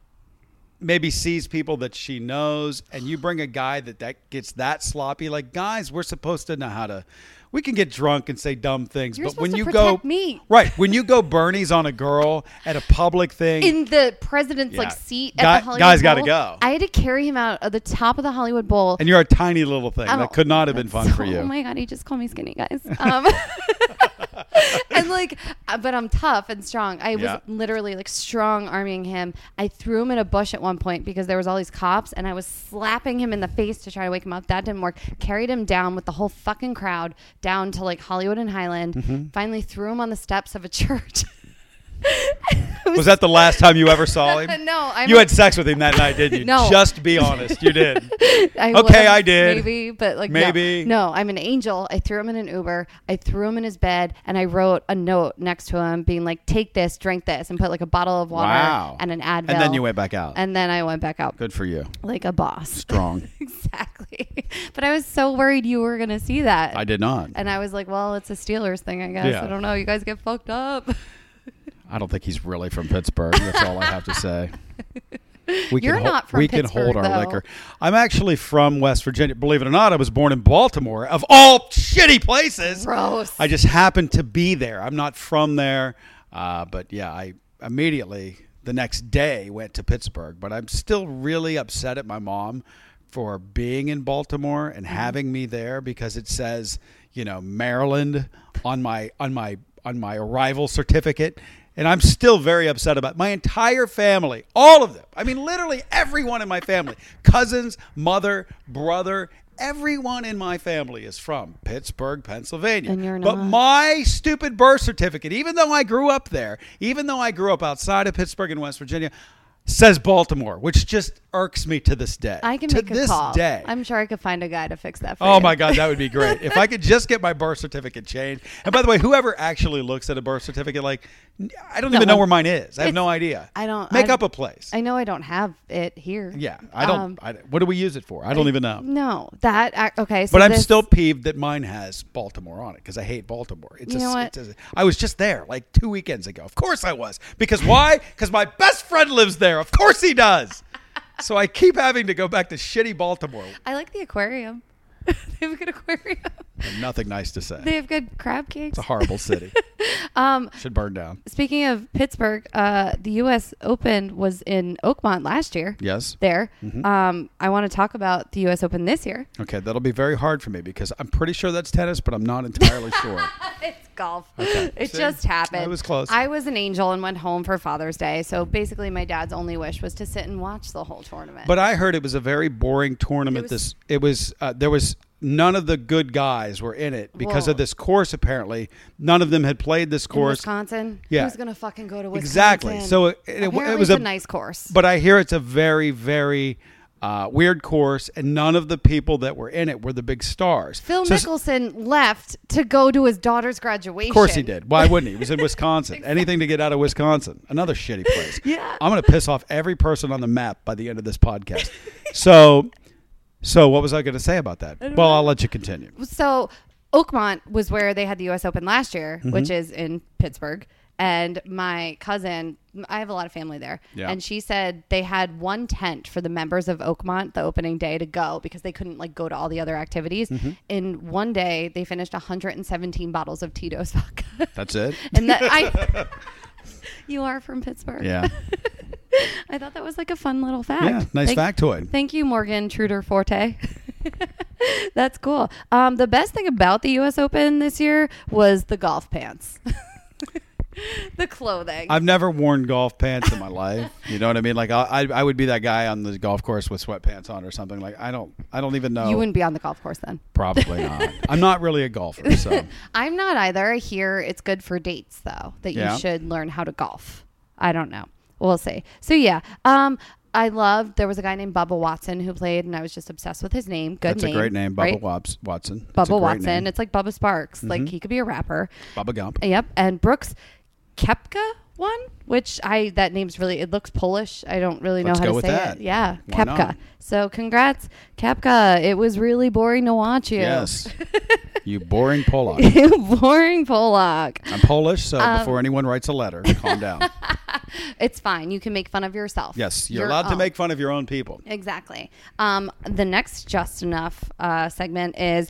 S3: maybe sees people that she knows, and you bring a guy that that gets that sloppy, like guys, we're supposed to know how to. We can get drunk and say dumb things,
S2: You're
S3: but when you go
S2: me.
S3: right, when you go Bernie's on a girl at a public thing,
S2: in the president's like
S3: Yeah.
S2: seat
S3: Guy-
S2: the Hollywood
S3: guys gotta go.
S2: I had to carry him out of the top of the Hollywood Bowl.
S3: and you're a tiny little thing,
S2: Oh,
S3: that could not have been fun for you. <laughs>
S2: Oh my god, he just called me skinny, guys. <laughs> Um, <laughs> <laughs> and like, uh, but I'm tough and strong. I was
S3: Yeah.
S2: literally like strong arming him. I threw him in a bush at one point because there was all these cops, and I was slapping him in the face to try to wake him up. That didn't work. Carried him down with the whole fucking crowd down to like Hollywood and Highland.
S3: Mm-hmm.
S2: Finally threw him on the steps of a <laughs> church. <laughs>
S3: Was that the last time you ever saw him? <laughs>
S2: no, I'm
S3: You had sex with him that night, didn't you? <laughs>
S2: No.
S3: Just be honest. You did.
S2: I
S3: Okay, I did.
S2: Maybe, but like no.
S3: Maybe.
S2: No, I'm an angel. I threw him in an Uber. I threw him in his bed, and I wrote a note next to him, being like, "Take this, drink this," and put like a bottle of water
S3: Wow.
S2: and an Advil.
S3: And then you went back out.
S2: And then I went back out
S3: Good for you.
S2: like a boss.
S3: Strong.
S2: exactly. But I was so worried you were gonna see that.
S3: I did not.
S2: and I was like, "Well, it's a Steelers thing, I guess.
S3: Yeah.
S2: I don't know. You guys get fucked up."
S3: I don't think he's really from Pittsburgh. That's all I have to say. <laughs> We
S2: You're
S3: hol-
S2: not from Pittsburgh.
S3: We can hold our
S2: though.
S3: liquor. I'm actually from West Virginia. Believe it or not, I was born in Baltimore, of all shitty places.
S2: Gross.
S3: I just happened to be there. I'm not from there, uh, but yeah, I immediately the next day went to Pittsburgh. But I'm still really upset at my mom for being in Baltimore and
S2: Mm-hmm.
S3: having me there because it says you know Maryland on my on my on my arrival certificate. And I'm still very upset about my entire family, all of them. I mean, literally everyone in my family cousins, mother, brother, everyone in my family is from Pittsburgh, Pennsylvania.
S2: And you're not.
S3: But my stupid birth certificate, even though I grew up there, even though I grew up outside of Pittsburgh in West Virginia, says Baltimore, which just irks me to this day.
S2: I can
S3: to
S2: make a
S3: this
S2: call.
S3: day.
S2: I'm sure I could find a guy to fix that for you.
S3: Oh
S2: you.
S3: my God, that would be great. if I could <laughs> just get my birth certificate changed. And by the way, whoever actually looks at a birth certificate, like, I don't even know where mine is. I have no idea.
S2: I don't-
S3: Make
S2: I-
S3: up a place.
S2: I know I don't have it here.
S3: yeah, I don't.
S2: Um,
S3: I, what do we use it for? I don't even know.
S2: No, that okay. So
S3: But I'm
S2: this-
S3: still peeved that mine has Baltimore on it because I hate Baltimore. It's
S2: You
S3: a,
S2: know what?
S3: it's a- I was just there like two weekends ago. Of course I was. Because why? Because my best friend lives there. Of course he does. so I keep having to go back to shitty Baltimore.
S2: I like the aquarium. <laughs> they have a good aquarium.
S3: Nothing nice to say.
S2: They have good crab cakes.
S3: It's a horrible city. <laughs>
S2: Um,
S3: Should burn down.
S2: speaking of Pittsburgh, uh, the U.S. Open was in Oakmont last year.
S3: Yes.
S2: There,
S3: Mm-hmm.
S2: um, I want to talk about the U.S. Open this year.
S3: Okay, that'll be very hard for me because I'm pretty sure that's tennis, but I'm not entirely <laughs> sure.
S2: Golf.
S3: Okay. <laughs>
S2: It
S3: See?
S2: just happened.
S3: I was close.
S2: I was an angel and went home for Father's Day. So basically, my dad's only wish was to sit and watch the whole tournament.
S3: But I heard it was a very boring tournament.
S2: It was-
S3: this it was uh, there was none of the good guys were in it because
S2: Whoa.
S3: of this course. Apparently, none of them had played this
S2: in
S3: course.
S2: Wisconsin,
S3: Yeah.
S2: who's gonna fucking go to Wisconsin?
S3: Exactly. So it, it, it was a,
S2: a nice course.
S3: but I hear it's a very very uh, weird course, and none of the people that were in it were the big stars.
S2: Phil
S3: So-
S2: Mickelson left to go to his daughter's graduation.
S3: Of course he did. Why wouldn't he? He was in <laughs> Wisconsin. Anything to get out of Wisconsin. Another shitty place. <laughs>
S2: Yeah.
S3: I'm going to piss off every person on the map by the end of this podcast. so, so what was I going to say about that? Well, I'll let you continue.
S2: So Oakmont was where they had the U.S. Open last year,
S3: Mm-hmm.
S2: which is in Pittsburgh, And my cousin, I have a lot of family there,
S3: Yeah.
S2: and she said they had one tent for the members of Oakmont the opening day to go because they couldn't like go to all the other activities.
S3: Mm-hmm.
S2: In one day, they finished 117 bottles of Tito's vodka.
S3: That's it. <laughs>
S2: and that I, <laughs> you are from Pittsburgh.
S3: Yeah. <laughs>
S2: I thought that was like a fun little fact.
S3: Yeah. Nice
S2: Thank-
S3: factoid.
S2: Thank you, Morgan Truder Forte. That's cool. Um, the best thing about the U.S. Open this year was the golf pants, <laughs> the clothing.
S3: I've never worn golf pants in my life. You know what I mean? Like I, I, I would be that guy on the golf course with sweatpants on or something. Like I don't, I don't even know.
S2: You wouldn't be on the golf course then.
S3: Probably not. <laughs> I'm not really a golfer, so <laughs>
S2: I'm not either. I hear it's good for dates though, that
S3: Yeah.
S2: you should learn how to golf. I don't know. We'll see. So yeah, um, I loved. There was a guy named Bubba Watson who played, and I was just obsessed with his name. Good
S3: that's
S2: name.
S3: a great name, Bubba
S2: right?
S3: Wops, Watson. That's
S2: Bubba Watson.
S3: name. Mm-hmm.
S2: It's like Bubba Sparks. Like he could be a rapper.
S3: Bubba Gump.
S2: Yep. And Brooks Kepka one, which I that name's really it looks Polish. I don't really know
S3: Let's
S2: how
S3: go
S2: to
S3: with
S2: say
S3: that.
S2: it. Yeah,
S3: Why
S2: Kepka.
S3: not?
S2: So congrats, Kepka. It was really boring to watch you.
S3: Yes. <laughs> you boring Polak. <laughs>
S2: boring Polak.
S3: I'm Polish, so
S2: Um,
S3: before anyone writes a letter, <laughs> calm down.
S2: It's fine. You can make fun of yourself.
S3: Yes, you're
S2: Your
S3: allowed to make fun of your own people.
S2: Exactly. Um, the next just enough uh, segment is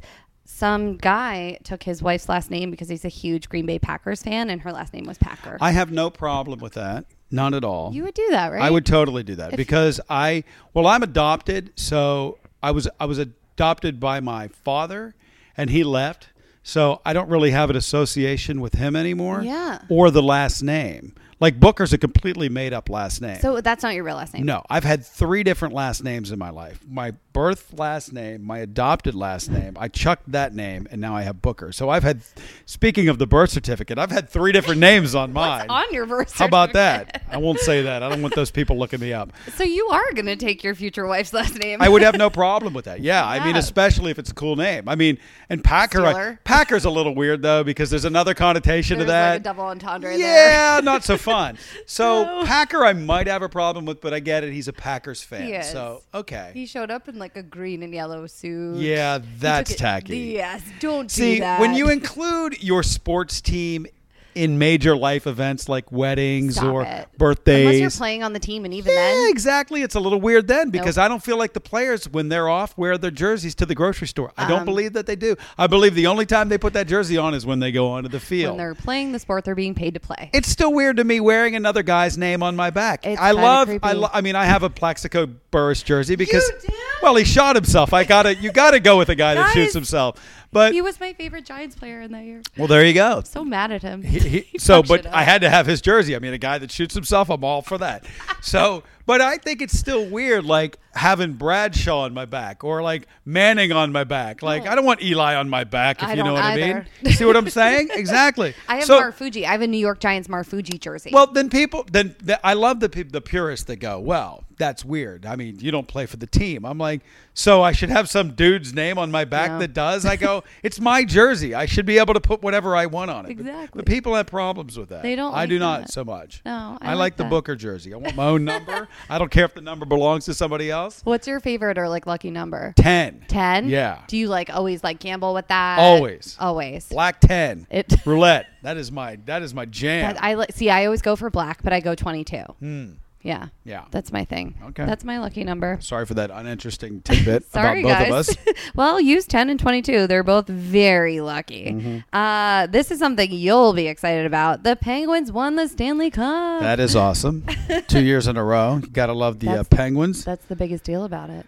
S2: some guy took his wife's last name because he's a huge Green Bay Packers fan, and her last name was Packer.
S3: I have no problem with that. None at all.
S2: you would do that, right?
S3: I would totally do that
S2: If-
S3: because I well I'm adopted so I was I was adopted by my father and he left so I don't really have an association with him anymore
S2: Yeah.
S3: or the last name like Booker's a completely made up last name
S2: So that's not your real last name.
S3: no I've had three different last names in my life my birth last name my adopted last name I chucked that name and now I have Booker so I've had speaking of the birth certificate I've had three different names on mine
S2: on your birth
S3: how about that I won't say that I don't want those people looking me up <laughs>
S2: So you are going to take your future wife's last name.
S3: I would have no problem with that. Yeah, I mean, especially if it's a cool name. I mean, and Packer, I- Packer's a little weird though because there's another connotation
S2: There's
S3: to that.
S2: like a double entendre there.
S3: yeah, not so <laughs> fun. So
S2: No.
S3: Packer, I might have a problem with, but I get it. He's a Packers fan, so okay.
S2: He showed up in like a green and yellow suit.
S3: Yeah, that's tacky.
S2: Yes, don't
S3: See,
S2: do that.
S3: when you include your sports team in major life events like weddings
S2: Stop
S3: or
S2: it.
S3: birthdays,
S2: Unless you're playing on the team, and even
S3: Yeah,
S2: then,
S3: exactly. It's a little weird then because
S2: Nope.
S3: I don't feel like the players, when they're off, wear their jerseys to the grocery store. I don't
S2: Um,
S3: believe that they do. I believe the only time they put that jersey on is when they go onto the field.
S2: when they're playing the sport they're being paid to play.
S3: It's still weird to me wearing another guy's name on my back.
S2: It's
S3: I love. I, lo- I mean, I have a Plaxico Burress jersey because,
S2: do?
S3: well, he shot himself. I gotta. You gotta go with a guy that
S2: Guys,
S3: shoots himself. But
S2: he was my favorite Giants player in that year.
S3: well, there you go.
S2: So mad at him.
S3: He, he, <laughs>
S2: He
S3: so, but. I had to have his jersey. I mean, a guy that shoots himself, I'm all for that. <laughs> So, but I think it's still weird, like having Bradshaw on my back or like Manning on my back. Like. I don't want Eli on my back, if
S2: I
S3: you know what
S2: either.
S3: I mean. See what I'm saying? <laughs> Exactly.
S2: I have
S3: so,
S2: Marfuji. I have a New York Giants Marfuji jersey.
S3: well, then people, then th- I love the the purists that go, well, that's weird. I mean, you don't play for the team. I'm like, so I should have some dude's name on my back
S2: No.
S3: that does. I go, <laughs> it's my jersey. I should be able to put whatever I want on it. But-
S2: Exactly.
S3: But, people have problems with that.
S2: They don't
S3: I
S2: like
S3: do not
S2: that.
S3: so much.
S2: No, I
S3: I,
S2: like
S3: like the. Booker jersey. I want my own number. <laughs> I don't care if the number belongs to somebody else.
S2: What's your favorite or like lucky number?
S3: Ten.
S2: Ten.
S3: Yeah.
S2: Do you like always like gamble with that?
S3: Always.
S2: Always.
S3: Black ten.
S2: It.
S3: Roulette. That is my that is my jam.
S2: That, I see. I always go for black, but I go twenty-two.
S3: Hmm.
S2: Yeah.
S3: Yeah.
S2: That's my thing.
S3: Okay.
S2: That's my lucky number.
S3: Sorry for that uninteresting tidbit <laughs>
S2: Sorry,
S3: about both
S2: guys.
S3: of us. <laughs>
S2: well, use 10 and 22. They're both very lucky.
S3: Mm-hmm.
S2: Uh, this is something you'll be excited about. The Penguins won the Stanley Cup.
S3: That is awesome. <laughs> Two years in a row. You Gotta love the uh, Penguins.
S2: That's the biggest deal about it.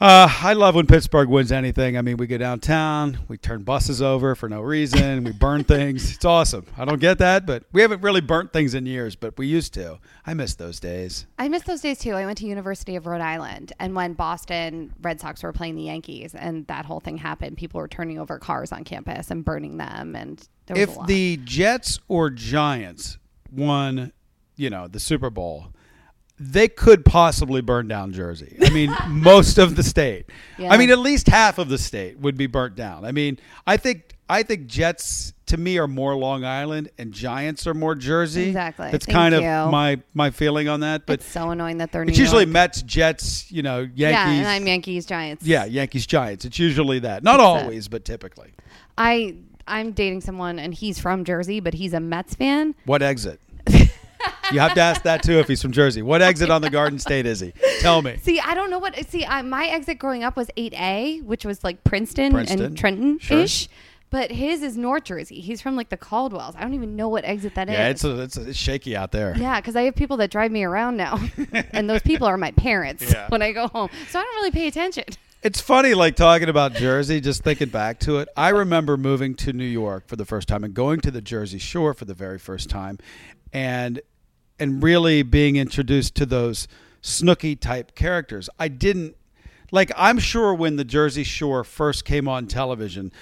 S3: Uh, I love when Pittsburgh wins anything. I mean, we go downtown, we turn buses over for no reason, we burn things. It's awesome. I don't get that, but we haven't really burnt things in years, but we used to. I miss those days.
S2: I miss those days too. I went to University of Rhode Island, and when Boston Red Sox were playing the Yankees, and that whole thing happened, people were turning over cars on campus and burning them, and there was a
S3: If the Jets or Giants won, you know, the Super Bowl, they could possibly burn down Jersey. I mean, <laughs> most of the state.
S2: Yeah.
S3: I mean, at least half of the state would be burnt down. I mean, I think I think Jets to me are more Long Island and Giants are more Jersey.
S2: Exactly.
S3: That's
S2: Thank
S3: kind of
S2: you.
S3: my my feeling on that. But
S2: it's so annoying that they're New it's
S3: usually
S2: York.
S3: Mets, Jets, you know, Yankees.
S2: Yeah, and I'm Yankees Giants.
S3: Yeah, Yankees, Giants. It's usually that. Not
S2: That's it.
S3: always, but typically.
S2: I I'm dating someone and he's from Jersey, but he's a Mets fan.
S3: What exit? You have to ask that too if he's from Jersey. What exit on the Garden State is he? Tell me.
S2: See, I don't know what. See, I, my exit growing up was 8A, which was like Princeton,
S3: Princeton,
S2: and Trenton
S3: sure.
S2: ish. But his is North Jersey. He's from like the Caldwells. I don't even know what exit that is.
S3: Yeah, it's, a, it's, a, it's shaky out there.
S2: Yeah, because I have people that drive me around now, <laughs> and those people are my parents
S3: Yeah.
S2: when I go home. So I don't really pay attention.
S3: It's funny, like talking about Jersey, just thinking back to it. I remember moving to New York for the first time and going to the Jersey Shore for the very first time, and and really being introduced to those Snooki type characters. I didn't like. I'm sure when the Jersey Shore first came on television.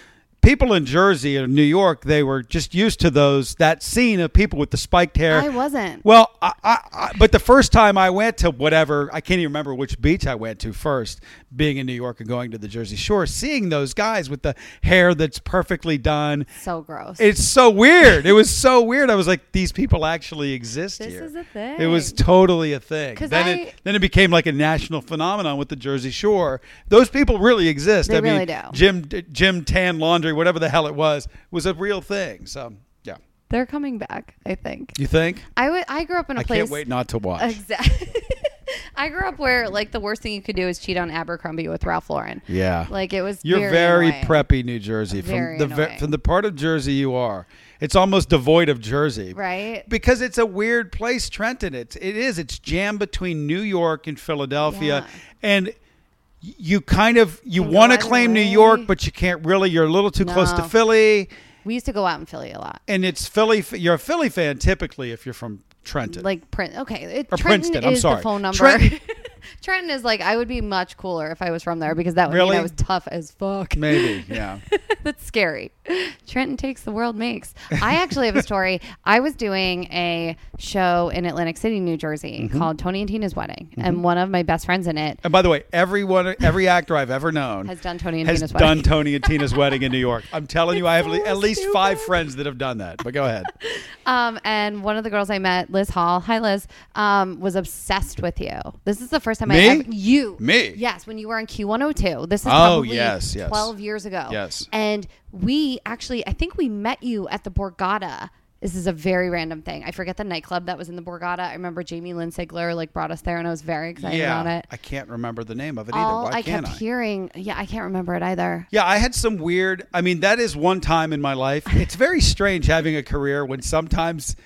S3: People in Jersey or New York, they were just used to those that scene of people with the spiked hair.
S2: I wasn't.
S3: Well, I, I, I, but the first time I went to whatever, I can't even remember which beach I went to first, being in New York and going to the Jersey Shore, seeing those guys with the hair that's perfectly done.
S2: So gross.
S3: It's so weird. it was so weird. I was like, these people actually exist
S2: This
S3: here.
S2: is a thing.
S3: It was totally a thing. Then it then it became like a national phenomenon with the Jersey Shore. Those people really exist.
S2: They
S3: I mean,
S2: really do.
S3: Gym Gym Tan Laundry, whatever the hell it was, was a real thing. So yeah,
S2: They're coming back. I think.
S3: you think?
S2: I would. I grew up in a
S3: I
S2: place.
S3: I can't wait not to watch.
S2: Exactly. <laughs> I grew up where like the worst thing you could do is cheat on Abercrombie with Ralph Lauren.
S3: Yeah.
S2: Like it was.
S3: You're
S2: very,
S3: very, preppy, New Jersey.
S2: Very
S3: from the
S2: annoying.
S3: from the part of Jersey you are, it's almost devoid of Jersey,
S2: right?
S3: Because it's a weird place, Trenton. It's it is. It's jammed between New York and Philadelphia,
S2: Yeah.
S3: and you kind of you want to claim New. York, but you can't really. You're a little too close to
S2: No.
S3: Philly,
S2: We used to go out in Philly a lot.
S3: and it's Philly. You're a Philly fan typically if you're from Trenton.
S2: Like Prin Okay, it,
S3: Or
S2: Trenton
S3: Princeton, I'm
S2: is
S3: sorry.
S2: the phone number.
S3: Trenton- <laughs>
S2: Trenton is like I would be much cooler if I was from there because that would
S3: Really?
S2: mean I was tough as fuck.
S3: Maybe, <laughs> yeah.
S2: That's scary. Trenton takes the world makes. I actually have a story. <laughs> I was doing a show in Atlantic City, New Jersey,
S3: Mm-hmm.
S2: called Tony and Tina's Wedding, and one of my best friends in it
S3: And by the way, everyone, every actor I've ever known
S2: has done Tony and
S3: has
S2: Tina's
S3: done
S2: Wedding.
S3: Tony and Tina's wedding in New York. I'm telling <laughs> you, I have
S2: so
S3: at least
S2: stupid.
S3: five friends that have done that. But go ahead.
S2: Um, and one of the girls I met, Liz Hall, hi Liz, um, was obsessed with you. This is the first time
S3: Me?
S2: I ever you
S3: Me?
S2: Yes, when you were on Q102. This is
S3: Oh,
S2: probably
S3: yes, yes.
S2: 12 years ago.
S3: Yes.
S2: And we actually, I think we met you at the Borgata. This is a very random thing. I forget the nightclub that was in the Borgata. I remember Jamie Lynn Sigler like brought us there, and I was very excited about it.
S3: I can't remember the name of it either. Why
S2: I
S3: can't
S2: kept
S3: I?
S2: hearing, yeah, I can't remember it either.
S3: Yeah, I had some weird. I mean, that is one time in my life. It's very strange having a career when sometimes.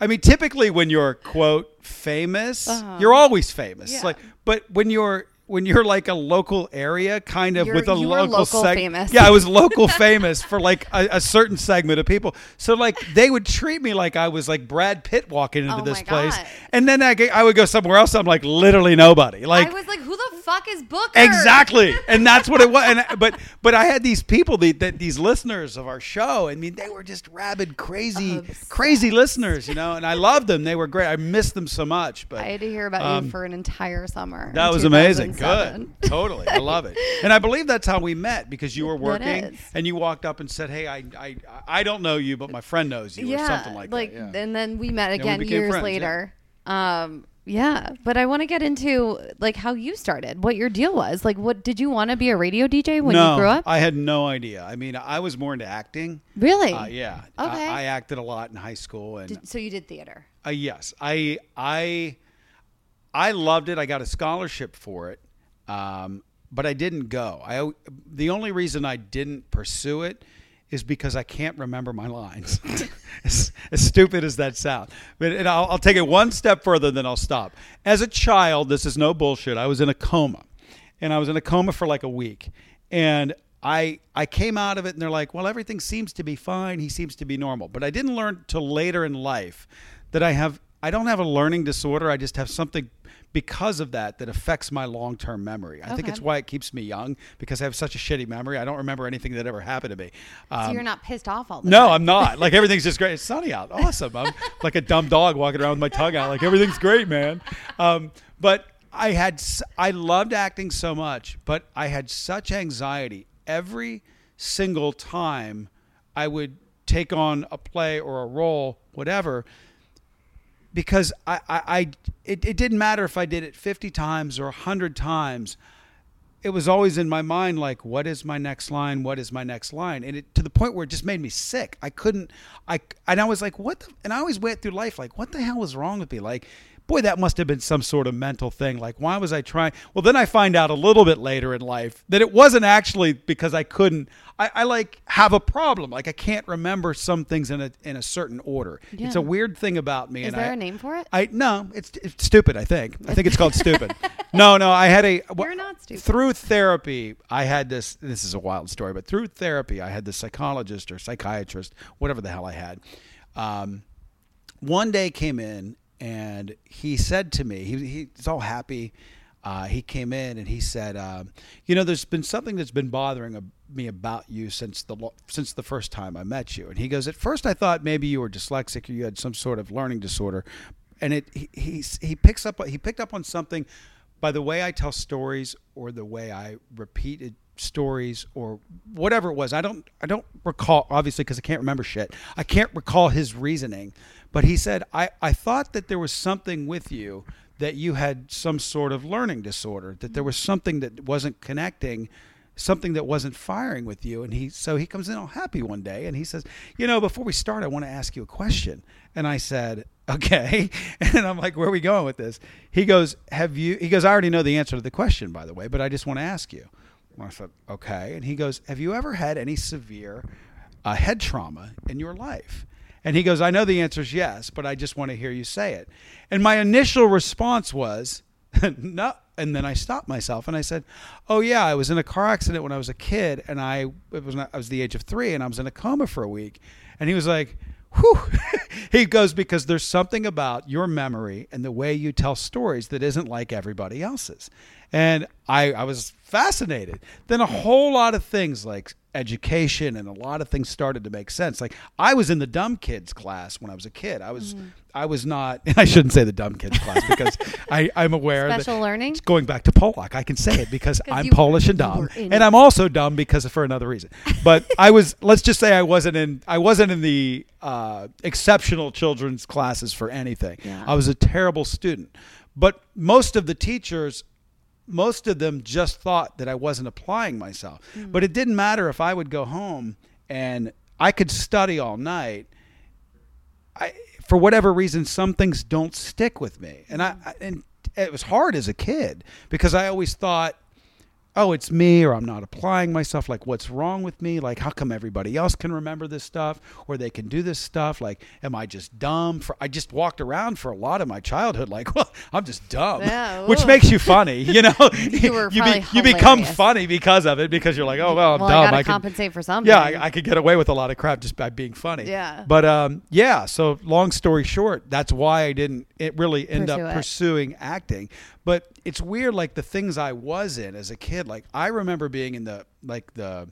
S3: I mean, typically when you're quote famous,
S2: Uh-huh.
S3: you're always famous.
S2: Yeah.
S3: Like, but when you're when you're like a local area, kind of
S2: You're-
S3: with a local,
S2: local
S3: seg-
S2: famous.
S3: Yeah, I was local <laughs> famous for like a, a certain segment of people. So like they would treat me like I was like Brad Pitt walking into
S2: Oh
S3: this place,
S2: God.
S3: and then I would go somewhere else. I'm like literally nobody. Like
S2: I was like, who the fuck is Booker?
S3: Exactly, <laughs> and that's what it was. And but but I had these people, the, that these listeners of our show. I mean, they were just rabid, crazy,
S2: Obsessed.
S3: crazy listeners, you know. And I loved them; they were great. I missed them so much. But
S2: I had to hear about
S3: um,
S2: you for an entire summer.
S3: that was amazing. Good, <laughs> totally, I love it. And I believe that's how we met because you were working and you walked up and said, "Hey, I I, I don't know you, but my friend knows you," or something like, that. Yeah.
S2: and then we met again years
S3: friends, yeah.
S2: later. Um, yeah, but I want to get into like how you started, what your deal was. Like, what did you want to be a radio DJ when
S3: no,
S2: you grew up?
S3: I had no idea. I mean, I was more into acting.
S2: really?
S3: Uh, yeah,
S2: Okay.
S3: I, I acted a lot in high school, and
S2: Did- so you did theater.
S3: Uh, yes, I I I loved it. I got a scholarship for it, um, but I didn't go. I the only reason I didn't pursue it is because I can't remember my lines. <laughs> as, as stupid as that sounds, but and I'll, I'll take it one step further, then I'll stop. As a child, this is no bullshit. I was in a coma, and I was in a coma for like a week, and I I came out of it and they're like, well, everything seems to be fine. He seems to be normal. But I didn't learn till later in life that I have I don't have a learning disorder. I just have something because of that that affects my long-term memory. I think it's why it keeps me young because I have such a shitty memory. I don't remember anything that ever happened to me.
S2: So
S3: Um,
S2: you're not pissed off all the
S3: no,
S2: time.
S3: I'm not. Like <laughs> everything's just great. It's sunny out. Awesome. I'm like a dumb dog walking around with my tongue out. Like everything's great, man. Um, but I had I loved acting so much, but I had such anxiety every single time I would take on a play or a role, whatever, because I, I, I it, it didn't matter if I did it 50 times or 100 times. It was always in my mind like what is my next line? What is my next line? And it to the point where it just made me sick. I couldn't i and i was like what the, and i always went through life like what the hell was wrong with me? Like boy that must have been some sort of mental thing like why was i trying well then i find out a little bit later in life that it wasn't actually because i couldn't i, I like have a problem like i can't remember some things in a in a certain order it's a weird thing about me
S2: Is
S3: and
S2: there
S3: I,
S2: a name for it?
S3: I no, it's, it's stupid. I think. I think it's called <laughs> stupid. No, no. I had a.
S2: You're not stupid.
S3: Through therapy, I had this. This is a wild story, but through therapy, I had this psychologist or psychiatrist, whatever the hell I had. Um, one day came in and he said to me, he, he's all happy. Uh, he came in and he said, uh, "You know, there's been something that's been bothering me about you since the since the first time I met you." And he goes, "At first, I thought maybe you were dyslexic or you had some sort of learning disorder." And it he he, he picks up he picked up on something by the way I tell stories or the way I repeated stories or whatever it was. I don't I don't recall obviously because I can't remember shit. I can't recall his reasoning, but he said I I thought that there was something with you that you had some sort of learning disorder, that there was something that wasn't connecting something that wasn't firing with you. And he so he comes in all happy one day and he says you know before we start i want to ask you a question. And i said <laughs> okay. And i'm like where are we going with this? He goes have you he goes i already know the answer to the question by the way but i just want to ask you. And i said okay. And he goes have you ever had any severe uh, head trauma in your life and he goes i know the answer is yes but i just want to hear you say it and my initial response was <laughs> no and then I stopped myself and I said, "Oh yeah, I was in a car accident when I was a kid, and I it was not, I was the age of three, and I was in a coma for a week." And he was like, "Whew." <laughs> he goes because there's something about your memory and the way you tell stories that isn't like everybody else's. And I I was fascinated. Then a whole lot of things like education and a lot of things started to make sense. Like I was in the dumb kids class when I was a kid. I was I was not. <laughs> I shouldn't say the dumb kids class because <laughs> I I'm aware that
S2: Special learning?
S3: it's going back to Polak. I can say it because <laughs> I'm Polish and dumb, and
S2: it.
S3: I'm also dumb because of, for another reason. But I was. let's just say I wasn't in. I wasn't in the uh, exceptional children's classes for anything.
S2: Yeah.
S3: I was a terrible student. But most of the teachers most of them just thought that I wasn't applying myself.
S2: Hmm.
S3: But it didn't matter if I would go home and I could study all night. I, for whatever reason, some things don't stick with me, and I, I and it was hard as a kid because I always thought, oh, it's me, or I'm not applying myself. Like, what's wrong with me? Like, how come everybody else can remember this stuff, or they can do this stuff? Like, am I just dumb? For I just walked around for a lot of my childhood, like, <laughs> well, I'm just dumb,
S2: Yeah, <laughs>
S3: which makes you funny, you know. <laughs>
S2: You
S3: you,
S2: probably
S3: you become funny because of it because you're like, oh well, I'm
S2: well,
S3: dumb.
S2: I
S3: can-
S2: compensate for something.
S3: yeah, I, I could get away with a lot of crap just by being funny.
S2: Yeah.
S3: But um, yeah. So long story short, that's why I didn't it really end
S2: Pursue
S3: up
S2: it.
S3: pursuing acting. But it's weird, like the things I was in as a kid. Like I remember being in the like the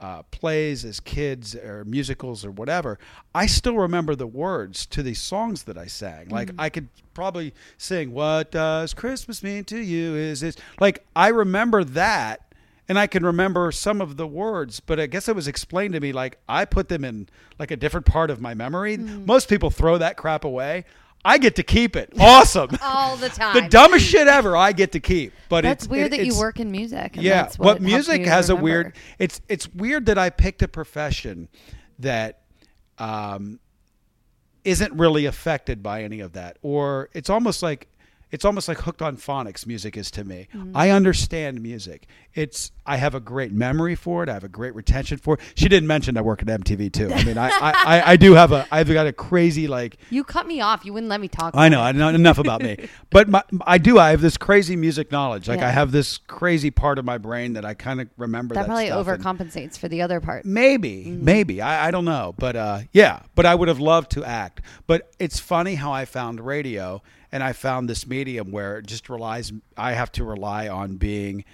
S3: uh, plays as kids or musicals or whatever. I still remember the words to these songs that I sang. Like
S2: Mm-hmm.
S3: I could probably sing "What does Christmas mean to you?" Is is like I remember that and I can remember some of the words, but I guess it was explained to me like I put them in like a different part of my memory.
S2: Mm-hmm.
S3: Most people throw that crap away. I get to keep it. Awesome. <laughs>
S2: all the time. <laughs>
S3: the dumbest shit ever I get to keep. But
S2: That's
S3: it's,
S2: weird
S3: it-
S2: that you work in music. and
S3: yeah,
S2: that's
S3: what,
S2: helps
S3: music
S2: you
S3: has a weird. It's it's weird that I picked a profession that um, isn't really affected by any of that, or it's almost like it's almost like hooked on phonics. Music is to me.
S2: Mm-hmm.
S3: I understand music. It's I have a great memory for it. I have a great retention for it. She didn't mention I work at MTV too. I mean, I I, I, I do have a I've got a crazy like <laughs>
S2: You cut me off. You wouldn't let me talk.
S3: I know. I know enough about me, <laughs> but my, I do. I have this crazy music knowledge. Like
S2: Yeah.
S3: I have this crazy part of my brain that I kind of remember.
S2: That,
S3: That,
S2: probably overcompensates for the other part.
S3: Maybe,
S2: Mm-hmm.
S3: maybe. I, I don't know, but uh, yeah. But I would have loved to act. But it's funny how I found radio, and I found this medium where it just relies. I have to rely on being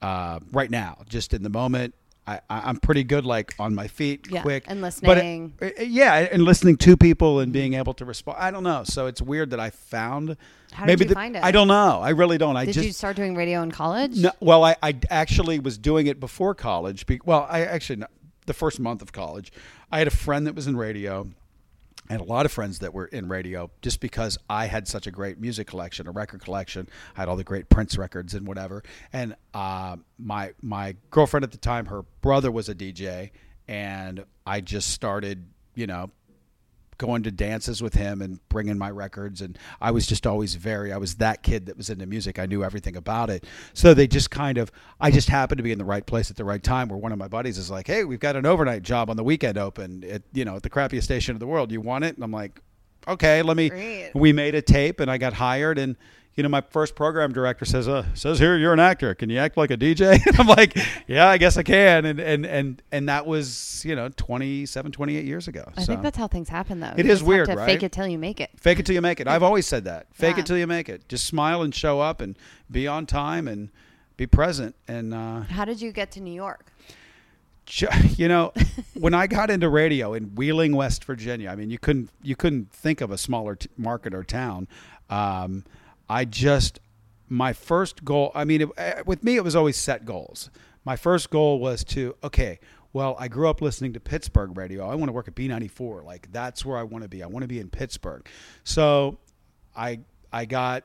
S3: uh, right now, just in the moment. I, I'm pretty good, like on my feet,
S2: Yeah,
S3: quick
S2: and listening.
S3: it- it- yeah, and listening to people and being able to respond. I don't know. So it's weird that I found.
S2: How did
S3: maybe
S2: you
S3: the-
S2: find it?
S3: I don't know. I really don't. I
S2: Did
S3: just
S2: you start doing radio in college?
S3: no, well, I, I actually was doing it before college. Be, well, I actually the first month of college, I had a friend that was in radio, Had a lot of friends that were in radio just because I had such a great music collection, a record collection. I had all the great Prince records and whatever. And uh, my my girlfriend at the time, her brother was a DJ, and I just started, you know, going to dances with him and bringing my records. And I was just always very I was that kid that was into music. I knew everything about it. So they just kind of I just happened to be in the right place at the right time where one of my buddies is like hey we've got an overnight job on the weekend open at you know at the crappiest station in the world. You want it? And I'm like okay let me
S2: Great.
S3: we made a tape and I got hired and you know, my first program director says, uh, says here you're an actor. Can you act like a DJ? <laughs> And I'm like, yeah, I guess I can. And and and and that was, you know, 27, 28 years ago.
S2: I
S3: So,
S2: think that's how things happen, though.
S3: It
S2: You
S3: is weird,
S2: to
S3: right?
S2: Fake it till you make it.
S3: fake it till you make it. I've always said that. Fake
S2: Yeah.
S3: it till you make it. Just smile and show up and be on time and be present. And uh,
S2: How did you get to New York? <laughs>
S3: you know, when I got into radio in Wheeling, West Virginia, I mean, you couldn't you couldn't think of a smaller t- market or town. Um, I just my first goal. I mean, it, eh, with me, it was always set goals. My first goal was to okay. Well, I grew up listening to Pittsburgh radio. I want to work at B94. Like that's where I want to be. I want to be in Pittsburgh. So, I I got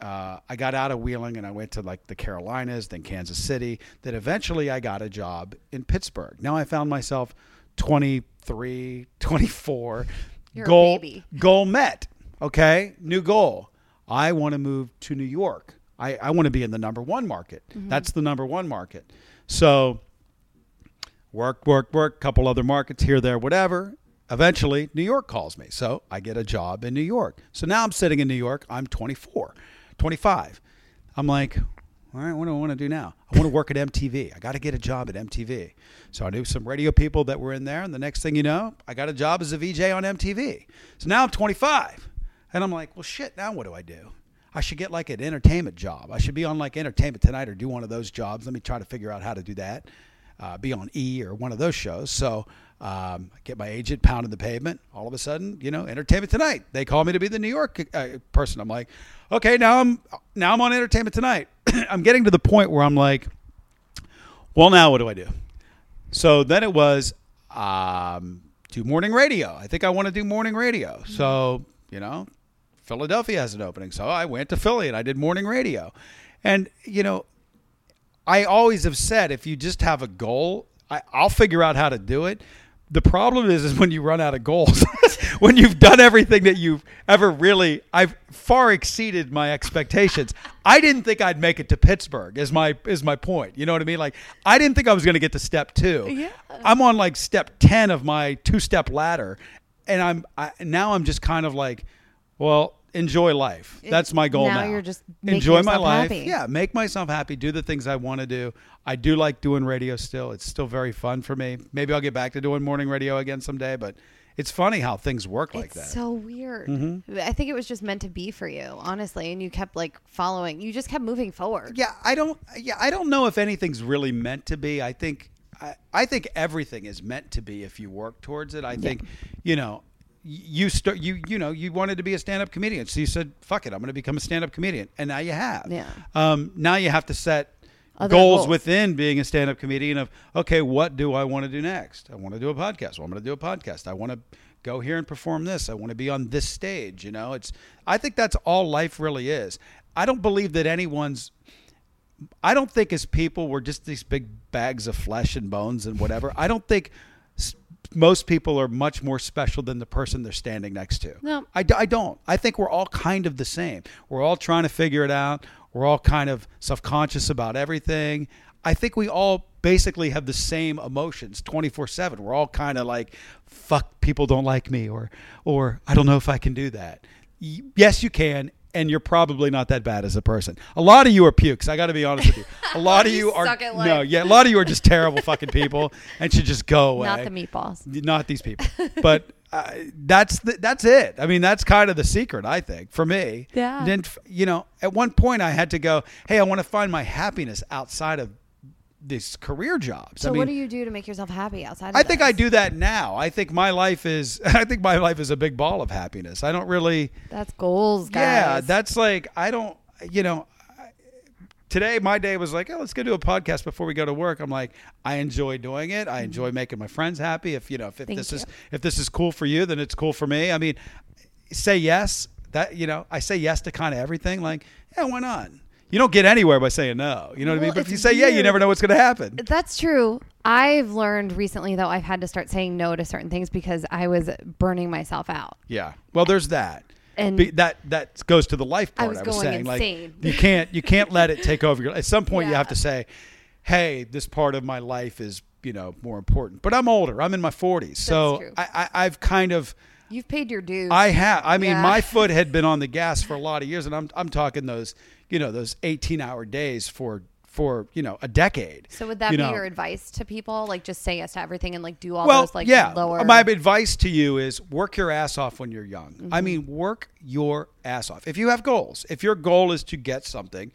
S3: uh, I got out of Wheeling and I went to like the Carolinas, then Kansas City. Then eventually I got a job in Pittsburgh. Now I found myself 23, 24.
S2: You're
S3: goal,
S2: baby.
S3: goal met. Okay. New goal. I want to move to New York. I, I want to be in the number one market. Mm-hmm. That's the number one market. So work, work, work, couple other markets here, there, whatever. Eventually, New York calls me. So I get a job in New York. So now I'm sitting in New York. I'm 24, 25. I'm like, all right, what do I want to do now? I want to work at MTV. I got to get a job at MTV. So I knew some radio people that were in there. And the next thing you know, I got a job as a VJ on MTV. So now I'm 25. And I'm like, well, shit, now what do I do? I should get like an entertainment job. I should be on like Entertainment Tonight or do one of those jobs. Let me try to figure out how to do that. Uh, be on E or one of those shows. So um, I get my agent pounding the pavement. All of a sudden, you know, Entertainment Tonight. They call me to be the New York uh, person. I'm like, okay, now I'm now I'm on Entertainment Tonight. <clears throat> I'm getting to the point where I'm like, well, now what do I do? So then it was um, do morning radio. I think I want to do morning radio. So you know, Philadelphia has an opening, so I went to Philly and I did morning radio. And you know, I always have said if you just have a goal, I, I'll figure out how to do it. The problem is, is when you run out of goals. <laughs> when you've done everything that you've ever really, I've far exceeded my expectations. I didn't think I'd make it to Pittsburgh. Is my is my point? You know what I mean? Like I didn't think I was going to get to step two.
S2: Yeah.
S3: I'm on like step ten of my two step ladder, and I'm I, now I'm just kind of like, well, enjoy life. That's my goal
S2: now
S3: now.
S2: you're just making
S3: enjoy my
S2: yourself
S3: life.
S2: happy.
S3: Yeah, make myself happy. Do the things I want to do. I do like doing radio still. It's still very fun for me. Maybe I'll get back to doing morning radio again someday. But it's funny how things work like
S2: it's
S3: that. Mm-hmm.
S2: so weird. I think it was just meant to be for you, honestly, and you kept like following. You just kept moving forward.
S3: yeah, I don't. Yeah, I don't know if anything's really meant to be. I think. I, I think everything is meant to be if you work towards it. I think, you know, you start you you know you wanted to be a stand-up comedian. So you said fuck it i'm going to become a stand-up comedian. And now you have.
S2: Yeah.
S3: um, now you have to set goals,
S2: goals.
S3: within being a stand-up comedian of okay what do i want to do next? I want to do a podcast. Well i'm going to do a podcast. I want to go here and perform this. I want to be on this stage you know? It's i think that's all life really is. I don't believe that anyone's I don't think as people we're just these big bags of flesh and bones and whatever. I don't think most people are much more special than the person they're standing next to.
S2: No.
S3: I don't. I think we're all kind of the same. We're all trying to figure it out. We're all kind of self conscious about everything. I think we all basically have the same emotions 24 7. We're all kind of like, fuck, people don't like me, or, or I don't know if I can do that. Y- yes, you can. And you're probably not that bad as a person. A lot of you are pukes. I got to be honest with you. A <laughs> lot of
S2: You
S3: you are no, yeah. A lot of you are just terrible fucking people and should just go <laughs> away
S2: Not the meatballs.
S3: not these people but uh, that's the, that's it i mean that's kind of the secret i think for me
S2: Yeah.
S3: then you know at one point i had to go hey i want to find my happiness outside of these career jobs
S2: So
S3: i mean
S2: what do you do to make yourself happy outside? Of
S3: I think I do that now. I think my life is. <laughs> I think my life is a big ball of happiness. I don't really.
S2: That's goals, guys.
S3: Yeah, that's like I don't. You know, today my day was like, oh, let's go do a podcast before we go to work. I'm like, I enjoy doing it. I enjoy mm-hmm. making my friends happy. If you know, if, if this is if this is cool for you, then it's cool for me. I mean, say yes. That you know, I say yes to kind of everything. Like, yeah, why not? You don't get anywhere by saying no. You know what I mean? But if you say yeah, you never know what's going to happen.
S2: That's true. I've learned recently though I've had to start saying no to certain things because I was burning myself out.
S3: Yeah. Well, there's that.
S2: And-
S3: Be- that that goes to the life
S2: I
S3: part.
S2: was
S3: I was
S2: going
S3: saying
S2: insane.
S3: like you can't you can't let it take over your. At some point, you have to say, "Hey, this part of my life is you know more important." But I'm older. I'm in my 40s, so
S2: true.
S3: I, I I've kind of
S2: You've paid your dues.
S3: I have. I mean,
S2: Yeah.
S3: my <laughs> foot had been on the gas for a lot of years, and I'm I'm talking those you know those 18 hour days for for you know a decade.
S2: so would that
S3: you
S2: be
S3: know.
S2: your advice to people? Like just say yes to everything and like do all
S3: well,
S2: those like
S3: yeah.
S2: lower
S3: My advice to you is work your ass off when you're young. I
S2: Mm-hmm.
S3: mean, work your ass off. If you have goals, if your goal is to get something,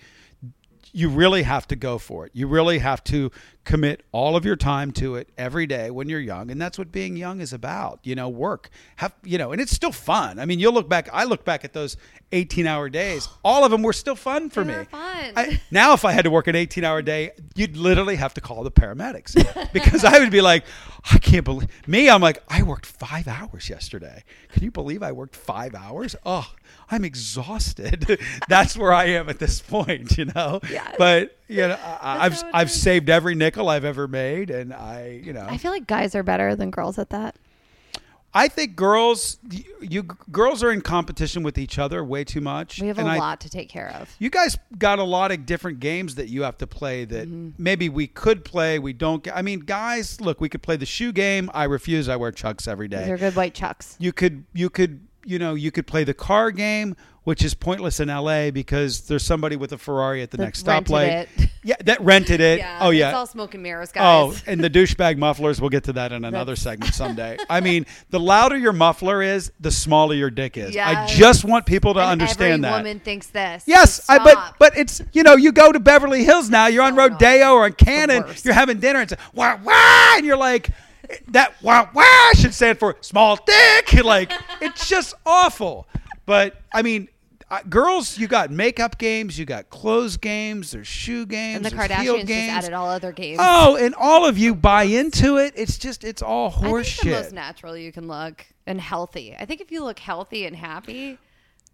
S3: you really have to go for it. You really have to commit all of your time to it every day when you're young, and that's what being young is about. You know, work, have you know, and it's still fun. I mean, you'll look back. I look back at those 18-hour days. All of them were still fun for
S2: They
S3: me.
S2: fun.
S3: I, now, if I had to work an 18-hour day, you'd literally have to call the paramedics <laughs> because I would be like, I can't believe me. I'm like, I worked five hours yesterday. Can you believe I worked five hours? Oh, I'm exhausted. <laughs> That's where I am at this point, you know.
S2: Yes.
S3: But you know, <laughs> I, I've I've saved every nickel I've ever made, and I, you know,
S2: I feel like guys are better than girls at that.
S3: I think girls, you, you girls are in competition with each other way too much.
S2: We have a
S3: I-
S2: lot to take care of.
S3: You guys got a lot of different games that you have to play that
S2: Mm-hmm.
S3: maybe we could play. We don't. I mean, guys, look, we could play the shoe game. I refuse. I wear chucks every day.
S2: They're good white chucks.
S3: You could, you could, you know, you could play the car game, which is pointless in LA because there's somebody with a Ferrari at the
S2: That
S3: next stoplight. <laughs> Yeah, that rented it. oh yeah.
S2: It's all smoke and mirrors,
S3: oh,
S2: guys.
S3: Oh, and the douchebag mufflers. We'll get to that in another segment <laughs> someday. I mean, the louder your muffler is, the smaller your dick is. I just want people to
S2: And
S3: understand
S2: every
S3: that.
S2: woman thinks this.
S3: Yes, I but but it's you know you go to Beverly Hills now. You're on
S2: Oh, no.
S3: Rodeo or on
S2: Canon.
S3: You're having dinner and it's wah wah, and you're like that wah wah should stand for small dick. <laughs> Like it's just awful. But I mean. Uh, girls, you got makeup games, you got clothes games, there's shoe games,
S2: and the Kardashians just added all other games.
S3: Oh, and all of you buy into it. It's just it's all horseshit.
S2: I think the most natural you can look and healthy. I think if you look healthy and happy,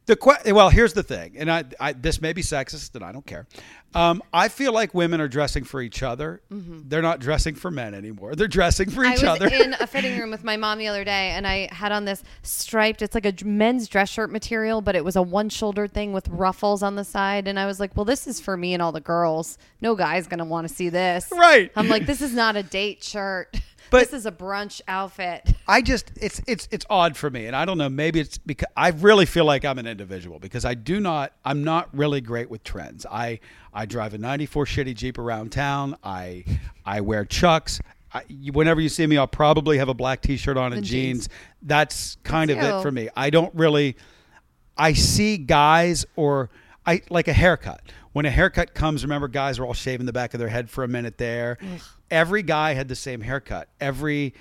S3: The que- well, here's the thing, and I, I this may be sexist, and I don't care. Um, I feel like women are dressing for each other. They're not dressing for men anymore. They're dressing for
S2: Mm-hmm. I
S3: each
S2: was
S3: other.
S2: in a fitting <laughs> room with my mom the other day, and I had on this striped. It's like a men's dress shirt material, but it was a one-shouldered thing with ruffles on the side. And I was like, "Well, this is for me and all the girls. No guy's gonna want to see this."
S3: Right.
S2: I'm like, "This is not a date shirt. <laughs>
S3: But-
S2: this is a brunch outfit." <laughs>
S3: I just it's it's it's odd for me, and I don't know. Maybe it's because I really feel like I'm an individual because I do not. I'm not really great with trends. I I drive a '94 shitty Jeep around town. I I wear Chucks. I, whenever you see me, I'll probably have a black T-shirt on and
S2: And
S3: jeans.
S2: jeans.
S3: That's kind
S2: Me
S3: of it for me. I don't really. I see guys or I like a haircut. When a haircut comes, remember guys are all shaving the back of their head for a minute there. Every guy had the same haircut. Every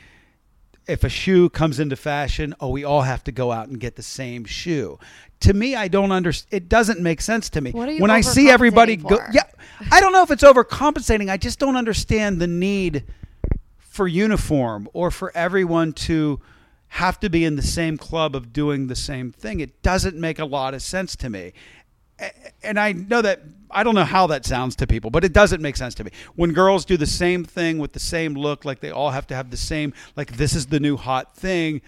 S3: if a shoe comes into fashion, oh, we all have to go out and get the same shoe. To me, I don't understand. It doesn't make sense to me.
S2: What are you
S3: when I see everybody
S2: overcompensating
S3: go, yeah, I don't know if it's overcompensating. I just don't understand the need for uniform or for everyone to have to be in the same club of doing the same thing. It doesn't make a lot of sense to me. And I know that I don't know how that sounds to people, but it doesn't make sense to me. When girls do the same thing with the same look, like they all have to have the same, like this is the new hot thing.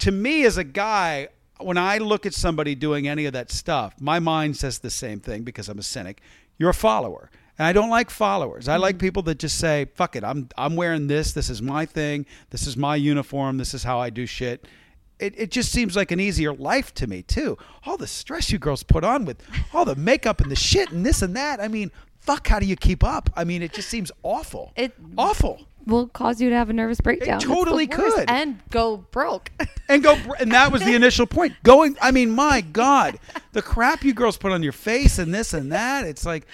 S3: To me, as a guy, when I look at somebody doing any of that stuff, my mind says the same thing because I'm a cynic. You're a follower. And I don't like followers. I like mm-hmm. people that just say, "Fuck it, I'm I'm wearing this. This is my thing. This is my uniform. This is how I do shit." It, it just seems like an easier life to me too. All the stress you girls put on with all the makeup and the shit and this and that. I mean, fuck, how do you keep up? I mean, it just seems awful.
S2: It-
S3: awful.
S2: Will cause you to have a nervous breakdown. It's the
S3: totally could.
S2: and go broke. <laughs>
S3: and go and that was the initial point going i mean my god the crap you girls put on your face and this and that it's like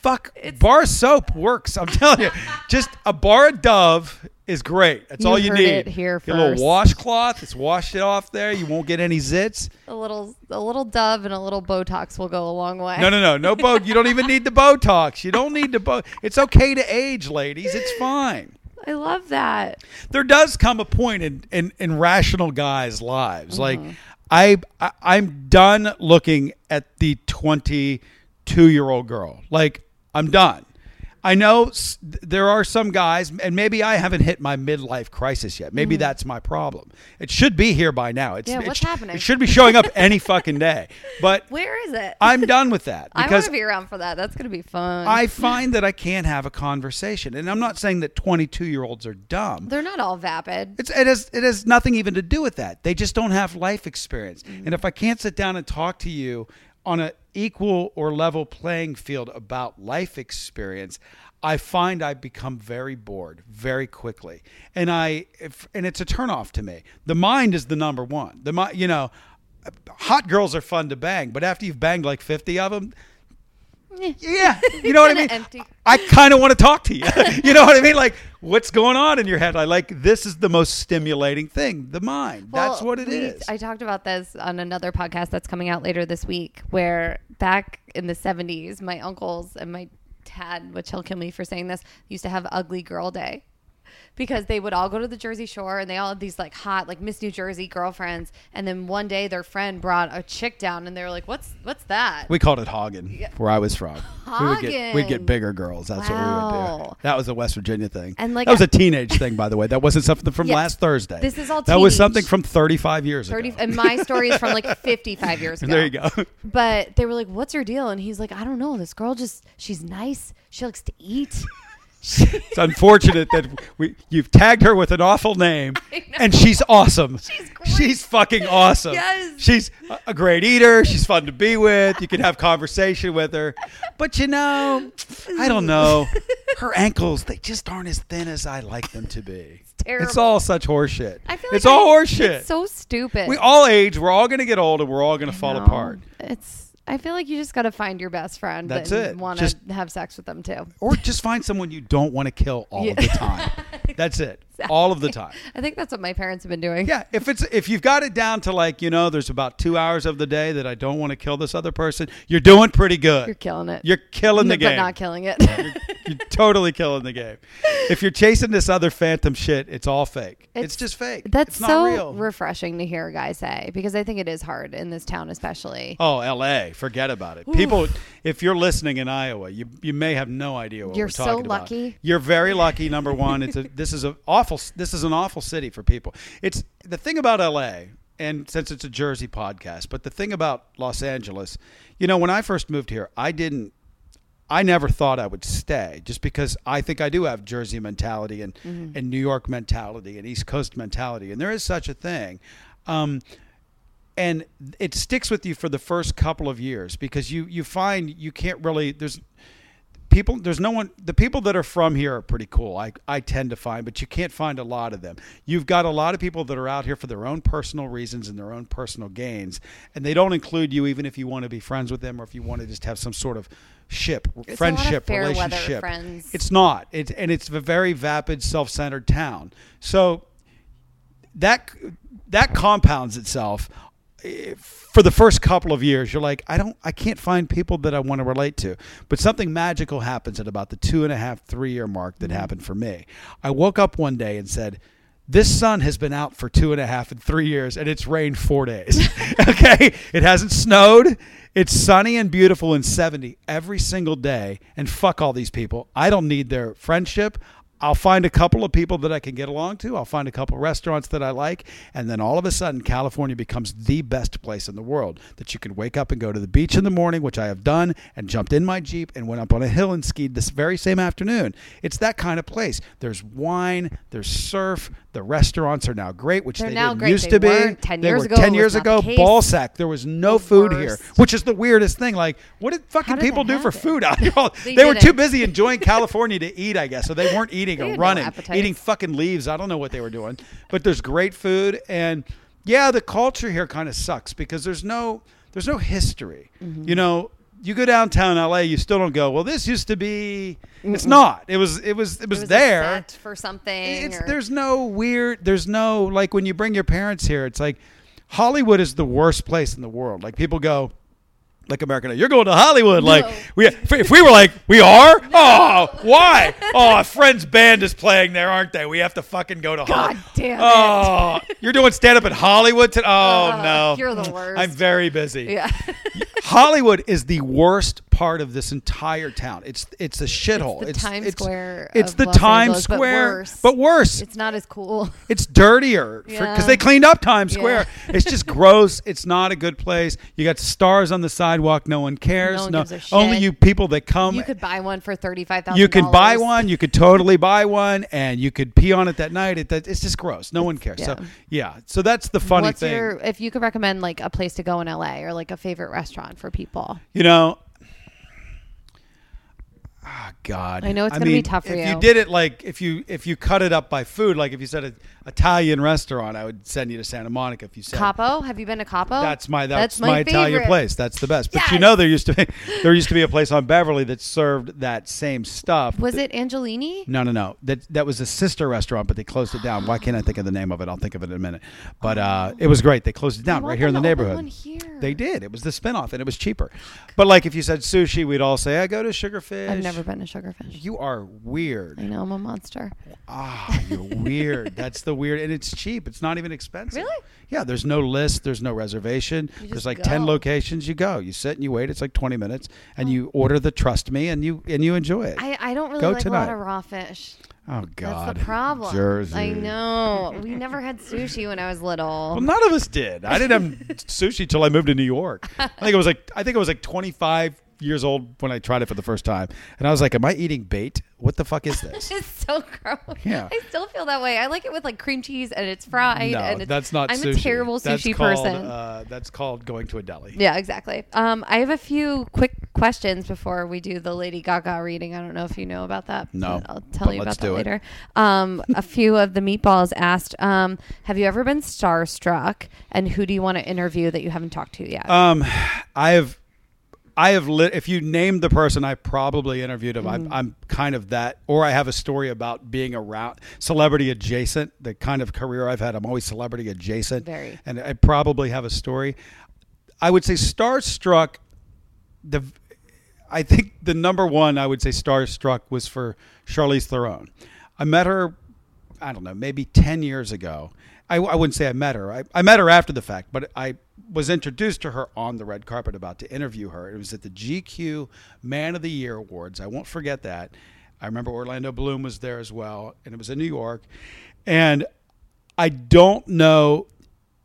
S3: fuck bar soap works i'm telling you just a bar of dove is great. That's
S2: You
S3: all you need.
S2: it here
S3: Get a little washcloth. It's washed it off there. You won't get any zits.
S2: A little, a little Dove and a little Botox will go a long way.
S3: No, no, no, no boat. You don't even need the Botox. You don't need the boat. It's okay to age, ladies. It's fine.
S2: I love that.
S3: There does come a point in in, in rational guys' lives. Like
S2: Mm-hmm.
S3: I, I I'm done looking at the 22 year old girl. Like I'm done. I know s- there are some guys, and maybe I haven't hit my midlife crisis yet. Maybe that's my problem. It should be here by now. It's.
S2: Yeah,
S3: it
S2: what's
S3: sh-
S2: happening?
S3: It should be showing up any <laughs> fucking day. But
S2: Where is it?
S3: I'm done with that <laughs>
S2: I want to be around for that. That's gonna be fun.
S3: I <laughs> find that I can't have a conversation. And I'm not saying that 22 year olds are dumb.
S2: They're not all vapid.
S3: It's, it, has, it has nothing even to do with that. They just don't have life experience.
S2: Mm-hmm.
S3: And if I can't sit down and talk to you on an equal or level playing field about life experience, I find I become very bored very quickly. And I if, and it's a turnoff to me. The mind is the number one. The you know, hot girls are fun to bang, but after you've banged like 50 of them, Eh. yeah, you know <laughs> what I mean.
S2: Empty.
S3: I kind of want to talk to you. <laughs> you know what I mean? Like, what's going on in your head? I like this is the most stimulating thing, the mind. that's what it
S2: we-
S3: is.
S2: I talked about this on another podcast that's coming out later this week, where back in the 70s, my uncles and my dad, which he'll kill me for saying this, used to have Ugly Girl Day. Because they would all go to the Jersey Shore and they all had these like hot, like Miss New Jersey girlfriends. And then one day their friend brought a chick down and they were like, What's what's that?
S3: we called it Hagen where I was from. We would get we'd get bigger girls. That's what we would do. That was a West Virginia thing.
S2: And, like,
S3: that was a teenage thing, by the way. That wasn't something from
S2: Yeah.
S3: last Thursday.
S2: This is all
S3: That was something from 35 years
S2: 30
S3: ago.
S2: and my story is from like <laughs> 55 years ago.
S3: there you go.
S2: But they were like, "What's your deal?" And he's like, "I don't know. This girl just she's nice. She likes to eat."
S3: It's unfortunate that we you've tagged her with an awful name, <laughs> and she's awesome.
S2: She's great.
S3: She's fucking awesome.
S2: Yes.
S3: She's a- great eater. She's fun to be with. You can have conversation with her, but you know, I don't know. <laughs> Her ankles they just aren't as thin as I like them to be. It's
S2: terrible.
S3: all such horseshit.
S2: I feel like
S3: it's all horseshit.
S2: It's so stupid.
S3: we all age. We're all gonna get old, and we're all gonna fall apart.
S2: It's. I feel like you just got to find your best friend.
S3: That's
S2: and
S3: it.
S2: Want to have sex with them too.
S3: Or just find someone you don't want to kill all of
S2: Yeah.
S3: the time. <laughs> That's it. All of the time.
S2: I think that's what my parents have been doing.
S3: Yeah, if it's if you've got it down to like you know, there's about two hours of the day that I don't want to kill this other person. You're doing pretty good.
S2: You're killing it.
S3: You're killing the
S2: No,
S3: game.
S2: but not killing it.
S3: You're totally killing the game. If you're chasing this other phantom shit, it's all fake. It's, just fake.
S2: That's
S3: it's not
S2: so
S3: real.
S2: refreshing to hear a guy say because I think it is hard in this town, especially.
S3: Oh, L.A. Forget about it. People, if you're listening in Iowa, you you may have no idea what
S2: You're
S3: we're
S2: so
S3: talking about.
S2: lucky.
S3: You're very lucky. Number one, it's a this is a awful this is an awful city for people. It's the thing about L.A. And since it's a Jersey podcast, but the thing about Los Angeles, you know, when I first moved here, I didn't I never thought I would stay just because I think I do have Jersey mentality and, and New York mentality and East Coast mentality. And there is such a thing. Um, and it sticks with you for the first couple of years because you, you find you can't really, there's people, there's no one, the people that are from here are pretty cool. I, I tend to find, but you can't find a lot of them. You've got a lot of people that are out here for their own personal reasons and their own personal gains. And they don't include you even if you want to be friends with them or if you want to just have some sort of ship,
S2: of
S3: friendship, relationship. It's not. It's and it's a very vapid, self-centered town. So that that compounds itself for the first couple of years you're like i don't i can't find people that i want to relate to. But something magical happens at about the two and a half three year mark that mm-hmm. happened for me. I woke up one day and said this sun has been out for two and a half and three years and it's rained four days. <laughs> <laughs> Okay? It hasn't snowed. It's sunny and beautiful and 70 every single day and fuck all these people. I don't need their friendship I'll find a couple of people that I can get along to. I'll find a couple of restaurants that I like. And then all of a sudden, California becomes the best place in the world that you can wake up and go to the beach in the morning, which I have done, and jumped in my Jeep and went up on a hill and skied this very same afternoon. It's that kind of place. There's wine, there's surf. The restaurants are now great, which
S2: They're
S3: they
S2: now
S3: didn't
S2: great.
S3: used
S2: They
S3: to be.
S2: weren't 10
S3: They
S2: years
S3: were
S2: ago.
S3: 10
S2: It
S3: years
S2: was not
S3: ago,
S2: the case.
S3: Ballsack. There was no
S2: The
S3: food here,
S2: worst.
S3: which is the weirdest thing. Like, what did fucking
S2: did
S3: people
S2: that
S3: do for
S2: happen?
S3: food <laughs> out here?
S2: They
S3: They, were too
S2: didn't.
S3: busy enjoying California to eat, I guess. So they weren't eating
S2: They
S3: or
S2: had no
S3: running,
S2: appetites.
S3: eating fucking leaves. I don't know what they were doing, but there's great food, and yeah, the culture here kind of sucks because there's no there's no history.
S2: Mm-hmm.
S3: You know, you go downtown LA, you still don't go. Well, this used to be. It's not. It was. It was. It was,
S2: It was
S3: there.
S2: for something.
S3: It's,
S2: or-
S3: there's no weird. There's no like when you bring your parents here. It's like Hollywood is the worst place in the world. Like people go. Like American, you're going to Hollywood. Like we, if we were like, we are. <laughs> Oh, why? <laughs> Oh, a friend's band is playing there, aren't they? We have to fucking go to Hollywood.
S2: God
S3: Hollywood.
S2: damn oh, it.
S3: Oh, you're doing stand up in Hollywood? To, oh
S2: Ugh,
S3: no,
S2: you're the worst.
S3: I'm very busy.
S2: yeah. <laughs>
S3: Hollywood is the worst part of this entire town. It's it's a shithole.
S2: It's, the Times Square
S3: It's the
S2: Los
S3: Times
S2: Angeles, but
S3: Square,
S2: worse.
S3: but worse.
S2: it's not as cool. <laughs>
S3: It's dirtier because
S2: Yeah.
S3: they cleaned up Times Square.
S2: Yeah.
S3: It's just <laughs> gross. It's not a good place. You got stars on the sidewalk. No one cares.
S2: No one shit.
S3: only you people that come.
S2: You could buy one for thirty five thousand.
S3: You could buy one. You could totally buy one, and you could pee on it that night. It, it's just gross. No one cares. So
S2: yeah.
S3: yeah. So that's the funny
S2: What's
S3: thing.
S2: your if you could recommend like a place to go in LA or like a favorite restaurant for people?
S3: You know. Oh God!
S2: I know it's gonna be tough for
S3: if
S2: you.
S3: If you did it like if you if you cut it up by food, like if you said an Italian restaurant, I would send you to Santa Monica. If you said
S2: Capo? Have you been to Capo?
S3: That's my that's,
S2: my
S3: my, Italian place. That's the best. But you know there used to be there used to be a place on Beverly that served that same stuff.
S2: Was it Angelini?
S3: No, no, no. That that was a sister restaurant, but they closed it down. Why can't I think of the name of it? I'll think of it in a minute. But uh, it was great. They closed it
S2: I
S3: down right here in the
S2: them to open
S3: neighborhood.
S2: here.
S3: They did. It was the spinoff, and it was cheaper. But like if you said sushi, we'd all say, "I go to Sugarfish."
S2: Never been to Sugarfish.
S3: You are weird.
S2: I know I'm a monster.
S3: Ah, you're <laughs> weird. That's the weird, and it's cheap. It's not even expensive.
S2: Really?
S3: Yeah. There's no list. There's no reservation. There's like ten locations. You go. You sit and you wait. It's like 20 minutes, and you order the trust me, and you and you enjoy it.
S2: I, I don't really
S3: Go
S2: like a lot of raw fish.
S3: oh God.
S2: That's the problem.
S3: Jersey.
S2: I know. We never had sushi when I was little.
S3: Well, none of us did. I didn't have <laughs> sushi till I moved to New York. I think it was like I think it was like 25 years old when I tried it for the first time, and I was like, "Am I eating bait? What the fuck is <laughs> this?"
S2: It's so gross.
S3: Yeah.
S2: I still feel that way. I like it with like cream cheese and it's fried.
S3: no,
S2: and it's,
S3: that's not
S2: I'm
S3: sushi.
S2: a terrible
S3: That's
S2: sushi
S3: called,
S2: person.
S3: Uh, that's called going to a deli.
S2: yeah, exactly. Um, I have a few quick questions before we do the Lady Gaga reading. I don't know if you know about that.
S3: No,
S2: I'll tell you about that later. Um, a few of the meatballs asked, um, "Have you ever been starstruck? And who do you want to interview that you haven't talked to yet?"
S3: Um, I have, I have. Lit, if you named the person, I probably interviewed him.
S2: Mm-hmm.
S3: I'm, I'm kind of that, or I have a story about being around celebrity adjacent. The kind of career I've had, I'm always celebrity adjacent.
S2: Very.
S3: and I probably have a story. I would say starstruck. The, I think the number one I would say starstruck was for Charlize Theron. I met her I don't know, maybe 10 years ago. I, I wouldn't say I met her. I, I met her after the fact, but I was introduced to her on the red carpet about to interview her. It was at the GQ Man of the Year Awards. I won't forget that. I remember Orlando Bloom was there as well, and it was in New York. And I don't know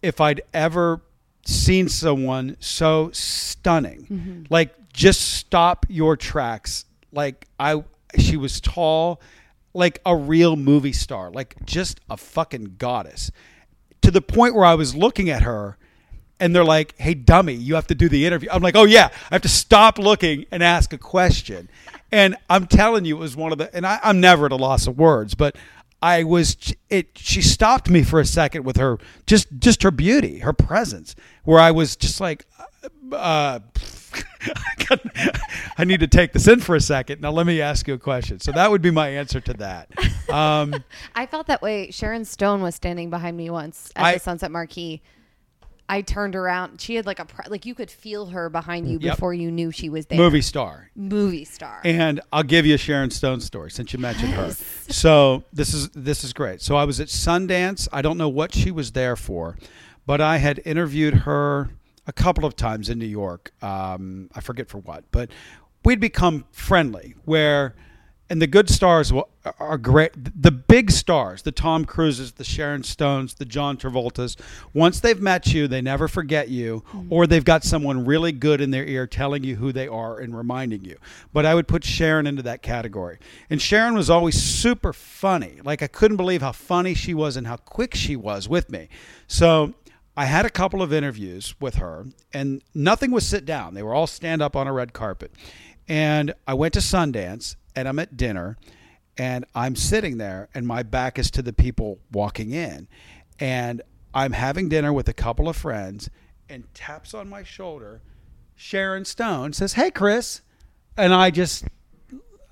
S3: if I'd ever seen someone so stunning. Mm-hmm. Like just stop your tracks. Like I she was tall, like a real movie star, like just a fucking goddess. To the point where I was looking at her and they're like, "Hey dummy, you have to do the interview." I'm like, "Oh yeah, I have to stop looking and ask a question." And I'm telling you, it was one of the. And I, I'm never at a loss of words, but I was. It. She stopped me for a second with her just just her beauty, her presence, where I was just like, uh, <laughs> I need to take this in for a second. Now let me ask you a question. So that would be my answer to that. Um, <laughs>
S2: I felt that way. Sharon Stone was standing behind me once at
S3: I-
S2: the Sunset Marquis. I turned around. She had like a like you could feel her behind you
S3: Yep.
S2: before you knew she was there.
S3: movie star.
S2: movie star.
S3: And I'll give you a Sharon Stone story since you mentioned her. So this is this is great. So I was at Sundance. I don't know what she was there for, but I had interviewed her a couple of times in New York. Um, I forget for what, but we'd become friendly. Where and the good stars wa- are great. The big stars, the Tom Cruises, the Sharon Stones, the John Travoltas, once they've met you, they never forget you, mm-hmm. or they've got someone really good in their ear telling you who they are and reminding you. But I would put Sharon into that category. And Sharon was always super funny. Like I couldn't believe how funny she was and how quick she was with me. So I had a couple of interviews with her, and nothing was sit down. They were all stand up on a red carpet. And I went to Sundance, and I'm at dinner, and I'm sitting there, and my back is to the people walking in. And I'm having dinner with a couple of friends, and taps on my shoulder Sharon Stone says, "Hey, Chris," and I just,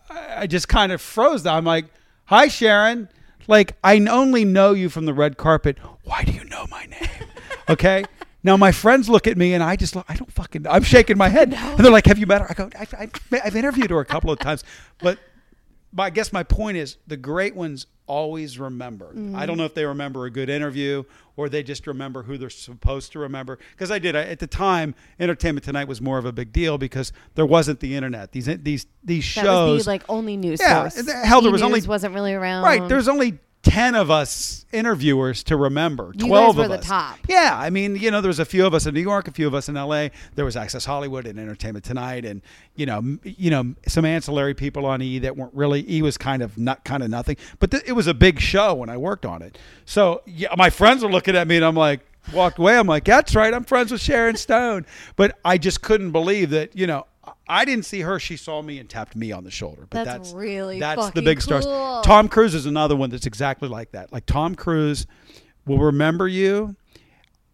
S3: I just kind of froze. I'm like, "Hi, Sharon." Like I only know you from the red carpet. Why do you know my name? <laughs> Okay. Now my friends look at me and I just look, I don't fucking I'm shaking my head <laughs> and they're like, "Have you met her?" I go, I've, I've, "I've interviewed her a couple of times," but but I guess my point is the great ones always remember. I don't mm. know if they remember a good interview or they just remember who they're supposed to remember. Because I did I, at the time, Entertainment Tonight was more of a big deal because there wasn't the internet. These these these
S2: That
S3: shows.
S2: was the like only news
S3: Yeah,
S2: source.
S3: hell, there was
S2: E-News
S3: only-
S2: wasn't really around.
S3: Right. There's only 10 of us interviewers to remember.
S2: You
S3: 12
S2: guys were
S3: of us.
S2: top.
S3: Yeah. I mean, you know, there was a few of us in New York, a few of us in LA. There was Access Hollywood and Entertainment Tonight and, you know, m- you know, some ancillary people on E that weren't really E was kind of not kind of nothing. But th- it was a big show when I worked on it. So, yeah, my friends were looking at me and I'm like walked away. I'm like, "That's right. I'm friends with Sharon Stone." But I just couldn't believe that, you know, I didn't see her. She saw me and tapped me on the shoulder. But
S2: That's
S3: that's,
S2: really
S3: that's the big stars. Tom Cruise is another one that's exactly like that. Like Tom Cruise will remember you.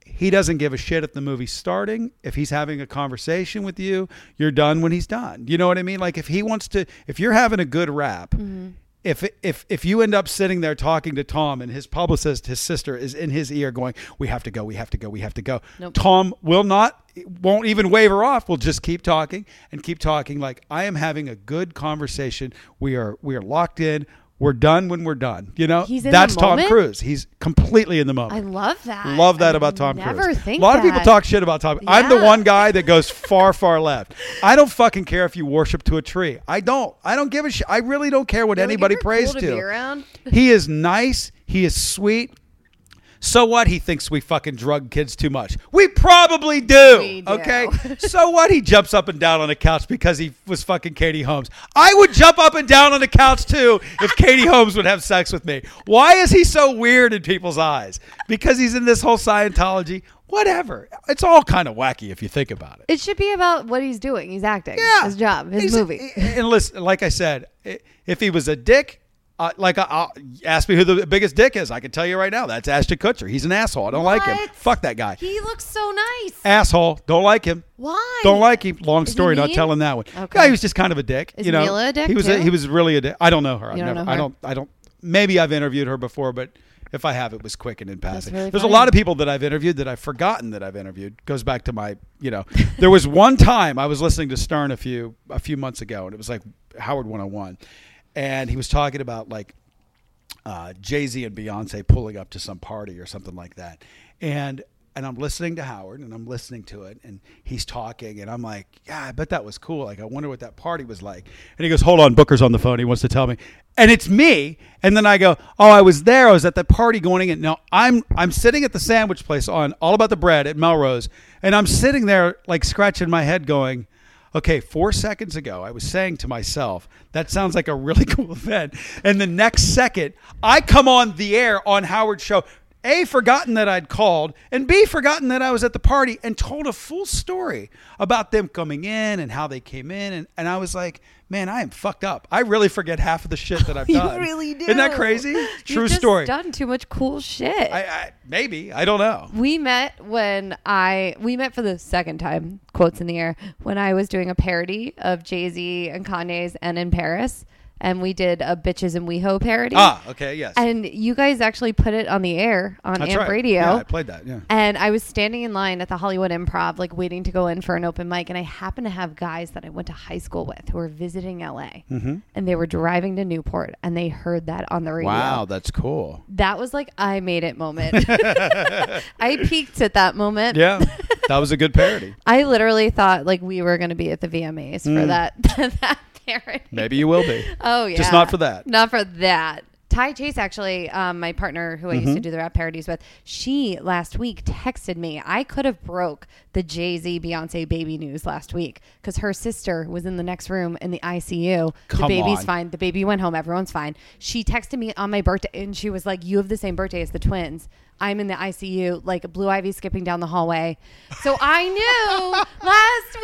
S3: He doesn't give a shit if the movie's starting. If he's having a conversation with you, you're done when he's done. You know what I mean? Like if he wants to, if you're having a good rap,
S2: Mm-hmm.
S3: If if if you end up sitting there talking to Tom and his publicist, his sister, is in his ear going, "We have to go, we have to go, we have to go."
S2: Nope.
S3: Tom will not, won't even waver off. We'll just keep talking and keep talking. Like I am having a good conversation. We are we are locked in. We're done when we're done. You know,
S2: He's in the
S3: that's Tom
S2: moment?
S3: Cruise. He's completely in the moment.
S2: I love that.
S3: Love that
S2: I
S3: about Tom
S2: never
S3: Cruise.
S2: Think
S3: a lot of people
S2: that.
S3: talk shit about Tom. I'm the
S2: Yeah.
S3: one guy that goes far, <laughs> far left. I don't fucking care if you worship to a tree. I don't. I don't give a shit. I really don't care what anybody
S2: "You're
S3: prays
S2: cool
S3: to.
S2: to be around."
S3: he is nice. He is sweet. So what? He thinks we fucking drug kids too much. We probably do.
S2: We do.
S3: Okay. so what? He jumps up and down on the couch because he was fucking Katie Holmes. I would jump up and down on the couch too if Katie Holmes would have sex with me. Why is he so weird in people's eyes? Because he's in this whole Scientology. Whatever. It's all kind of wacky if you think about it.
S2: It should be about what he's doing. He's acting.
S3: Yeah,
S2: His job. His
S3: He's-
S2: movie.
S3: And listen, like I said, if he was a dick, uh, like uh, ask me who the biggest dick is, I can tell you right now. That's Ashton Kutcher. He's an asshole. I don't like him. Fuck that guy.
S2: he looks so nice.
S3: asshole. Don't like him.
S2: Why?
S3: Don't like him. Long story. Not telling that one.
S2: Okay.
S3: Yeah, he was just kind of a dick.
S2: Is
S3: you know,
S2: Mila a dick
S3: he was.
S2: too?
S3: he was really a dick. I don't know her. I've never.
S2: know
S3: I don't. I don't. Maybe I've interviewed her before, but if I have, it was quick and in passing.
S2: really
S3: There's
S2: funny.
S3: a lot of people that I've interviewed that I've forgotten that I've interviewed. Goes back to my, you know, <laughs> there was one time I was listening to Stern a few a few months ago, and it was like Howard 101, and he was talking about like uh, Jay Z and Beyonce pulling up to some party or something like that, and and I'm listening to Howard and I'm listening to it, and he's talking, and I'm like, yeah, I bet that was cool. Like, I wonder what that party was like. And he goes, hold on, Booker's on the phone. He wants to tell me, and it's me. And then I go, oh, I was there. I was at that party going in. Now I'm I'm sitting at the sandwich place on All About the Bread at Melrose, and I'm sitting there like scratching my head, going okay, four seconds ago, I was saying to myself, that sounds like a really <laughs> cool event. And the next second, I come on the air on Howard's show. A, forgotten that I'd called, and B, forgotten that I was at the party and told a full story about them coming in and how they came in. And, and I was like, man, I am fucked up. I really forget half of the shit that I've <laughs> done.
S2: You really do.
S3: Isn't that crazy?
S2: You've
S3: True
S2: just
S3: story.
S2: Done too much cool shit.
S3: I, I, maybe. I don't know.
S2: we met when I we met for the second time. Quotes in the air when I was doing a parody of Jay Z and Kanye's "And in Paris," and we did a "Bitches and WeHo" parody.
S3: Ah, okay, yes.
S2: And you guys actually put it on the air on
S3: That's
S2: Amp
S3: right.
S2: Radio.
S3: Yeah, I played that, yeah.
S2: And I was standing in line at the Hollywood Improv, like waiting to go in for an open mic. And I happened to have guys that I went to high school with who were visiting LA.
S3: Mm-hmm.
S2: And they were driving to Newport and they heard that on the radio.
S3: Wow, that's cool.
S2: That was like, I made it moment. <laughs> I peaked at that moment.
S3: Yeah, that was a good parody. <laughs>
S2: I literally thought like we were going to be at the VMAs
S3: Mm.
S2: for that, <laughs> that parody.
S3: Maybe you will be. <laughs>
S2: Oh yeah,
S3: Just not for that.
S2: Not for that. Ty Chase, actually, um, my partner who I used to
S3: Mm-hmm.
S2: do the rap parodies with, she last week texted me. I could have broke the Jay Z Beyonce baby news last week because her sister was in the next room in the ICU.
S3: Come
S2: the baby's
S3: on.
S2: fine. The baby went home. Everyone's fine. She texted me on my birthday and she was like, "You have the same birthday as the twins." I'm in the ICU, like Blue Ivy skipping down the hallway. So I knew <laughs> last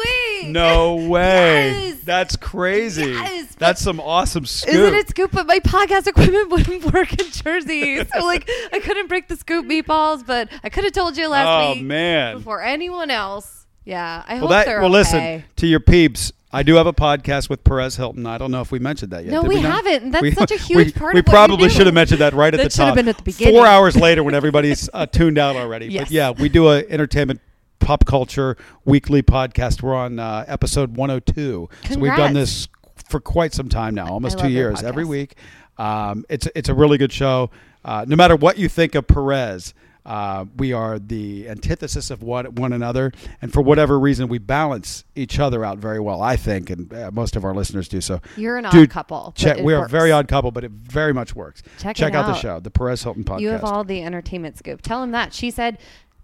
S2: week.
S3: No way.
S2: Yes.
S3: That's crazy.
S2: Yes,
S3: That's some awesome scoop.
S2: Isn't it scoop? But my podcast equipment <laughs> wouldn't work in Jersey, so <laughs> like I couldn't break the scoop meatballs. But I could have told you last
S3: Oh,
S2: week
S3: man.
S2: before anyone else. Yeah, I
S3: Well,
S2: hope
S3: that
S2: they're
S3: well, listen to your peeps. I do have a podcast with Perez Hilton. I don't know if we mentioned that yet.
S2: No,
S3: Did
S2: we
S3: not?
S2: haven't. That's
S3: We-
S2: such a <laughs>
S3: we-
S2: huge part
S3: We
S2: of what you
S3: probably should have mentioned that right at
S2: That
S3: the
S2: should have
S3: top.
S2: been at the beginning.
S3: Four hours later, when <laughs> everybody's uh, tuned out already.
S2: Yes.
S3: But yeah, we do a entertainment pop culture weekly podcast. We're on uh, episode 102. So we've done this for quite some time now, almost two years, every week. Um, it's it's a really good show. Uh, no matter what you think of Perez, uh, we are the antithesis of one, one another, and for whatever reason, we balance each other out very well. I think, and uh, most of our listeners do. So,
S2: You're an odd couple.
S3: check. We are a very odd couple, but it very much works.
S2: Check it
S3: out, the show, the Perez Hilton podcast.
S2: You have all the entertainment scoop. Tell him that. She said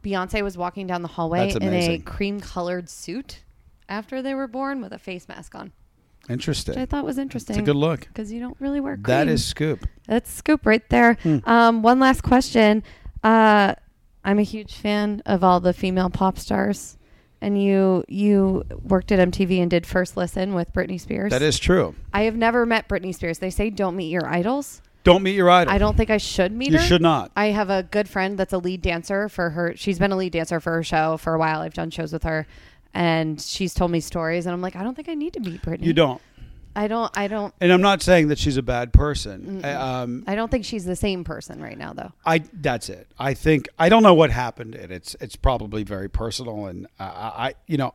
S2: Beyonce was walking down the hallway in a cream colored suit after they were born with a face mask on, which I
S3: Interesting.
S2: thought was interesting.
S3: It's a good look.
S2: because you don't really wear cream.
S3: That is scoop.
S2: That's scoop right there.
S3: Hmm.
S2: Um, one last question. Uh, I'm a huge fan of all the female pop stars, and you you worked at MTV and did First Listen with Britney Spears.
S3: That is true.
S2: I have never met Britney Spears. They say don't meet your idols.
S3: Don't meet your idol.
S2: I don't think I should meet
S3: You
S2: her.
S3: You should not.
S2: I have a good friend that's a lead dancer for her. She's been a lead dancer for her show for a while. I've done shows with her, and she's told me stories. And I'm like, I don't think I need to meet Britney.
S3: You don't.
S2: I don't. I don't.
S3: And I'm not saying that she's a bad person. I, um,
S2: I don't think she's the same person right now, though.
S3: I that's it. I think I don't know what happened, and it's it's probably very personal. And uh, I, you know,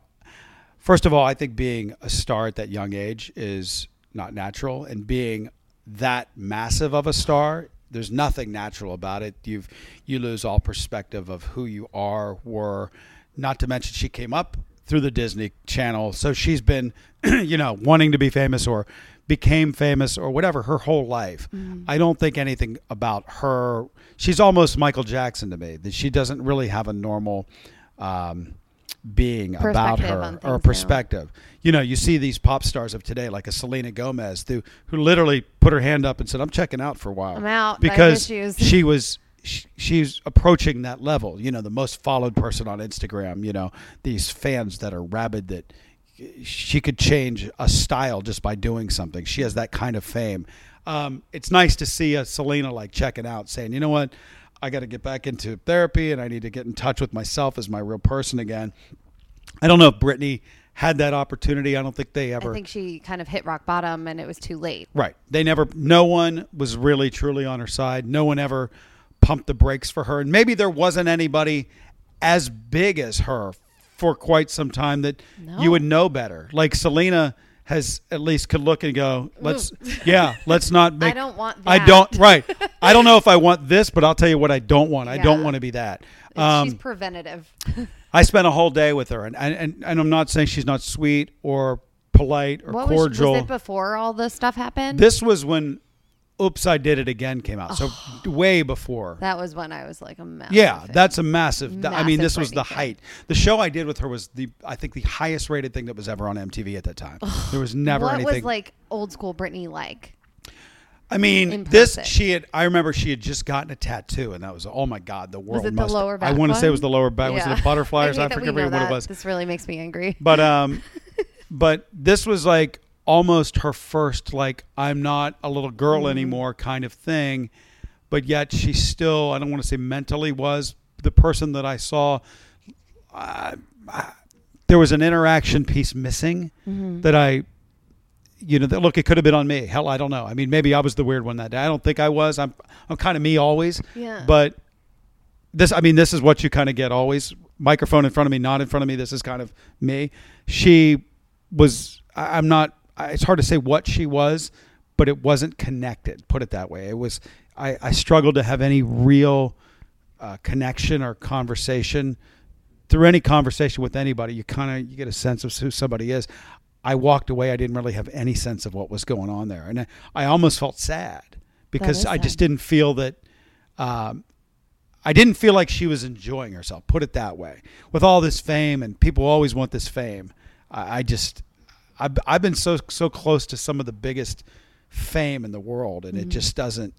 S3: first of all, I think being a star at that young age is not natural, and being that massive of a star, there's nothing natural about it. You've you lose all perspective of who you are, were. Not to mention, she came up through the Disney Channel, so she's been, <clears throat> you know, wanting to be famous or became famous or whatever her whole life. I don't think anything about her. She's almost Michael Jackson to me. That she doesn't really have a normal um, being about her or
S2: things now.
S3: perspective. You know, you see these pop stars of today, like a Selena Gomez, who who literally put her hand up and said, "I'm checking out for a while."
S2: I'm out.
S3: Because <laughs> she was. She- She's approaching that level, you know, the most followed person on Instagram. You know, these fans that are rabid that she could change a style just by doing something. She has that kind of fame. Um, it's nice to see a Selena like checking out, saying, you know what, I got to get back into therapy and I need to get in touch with myself as my real person again. I don't know if Britney had that opportunity. I don't think they ever.
S2: I think she kind of hit rock bottom, and it was too late.
S3: Right. They never, no one was really truly on her side. No one ever pumped the brakes for her. And maybe there wasn't anybody as big as her for quite some time that
S2: No.
S3: you would know better. Like Selena has at least could look and go, let's, yeah, let's not <laughs> make.
S2: I don't want
S3: I don't, right. I don't know if I want this, but I'll tell you what I don't want. I don't want to be that.
S2: she's
S3: Um,
S2: preventative. <laughs>
S3: I spent a whole day with her, and, and, and I'm not saying she's not sweet or polite or
S2: what was,
S3: cordial.
S2: was it before all this stuff happened?
S3: This was when Oops, I Did It Again came out. So way before.
S2: that was when I was like a massive
S3: yeah,
S2: fan.
S3: that's a massive. I mean, this was the
S2: fan.
S3: height. The show I did with her was the, I think, the highest rated thing that was ever on MTV at that time. There was never
S2: what
S3: anything.
S2: What was like old school Britney like?
S3: I mean, this she had. I remember she had just gotten a tattoo, and that was oh my god, the world
S2: Was it the lower back
S3: I want to say it was the lower back. Was it a <laughs> butterfly
S2: I?
S3: I forget what it was.
S2: This really makes me angry.
S3: But um, <laughs> but this was like almost her first like I'm not a little girl
S2: Mm-hmm.
S3: anymore kind of thing. But yet she still I don't want to say mentally was the person that I saw. Uh, there was an interaction piece missing
S2: Mm-hmm.
S3: that I. You know, that, look, it could have been on me. Hell, I don't know. I mean, maybe I was the weird one that day. I don't think I was. I'm, I'm kind of me always.
S2: Yeah.
S3: But this, I mean, this is what you kind of get always. Microphone in front of me, not in front of me. This is kind of me. She was. I'm not. It's hard to say what she was, but it wasn't connected. Put it that way. It was. I, I struggled to have any real uh, connection or conversation through any conversation with anybody. You kind of you get a sense of who somebody is. I walked away. I didn't really have any sense of what was going on there, and I, I almost felt sad because I just didn't feel that. Um, I didn't feel like she was enjoying herself. Put it that way. With all this fame, and people always want this fame. I, I just, I've, I've been so so close to some of the biggest fame in the world, and it just doesn't.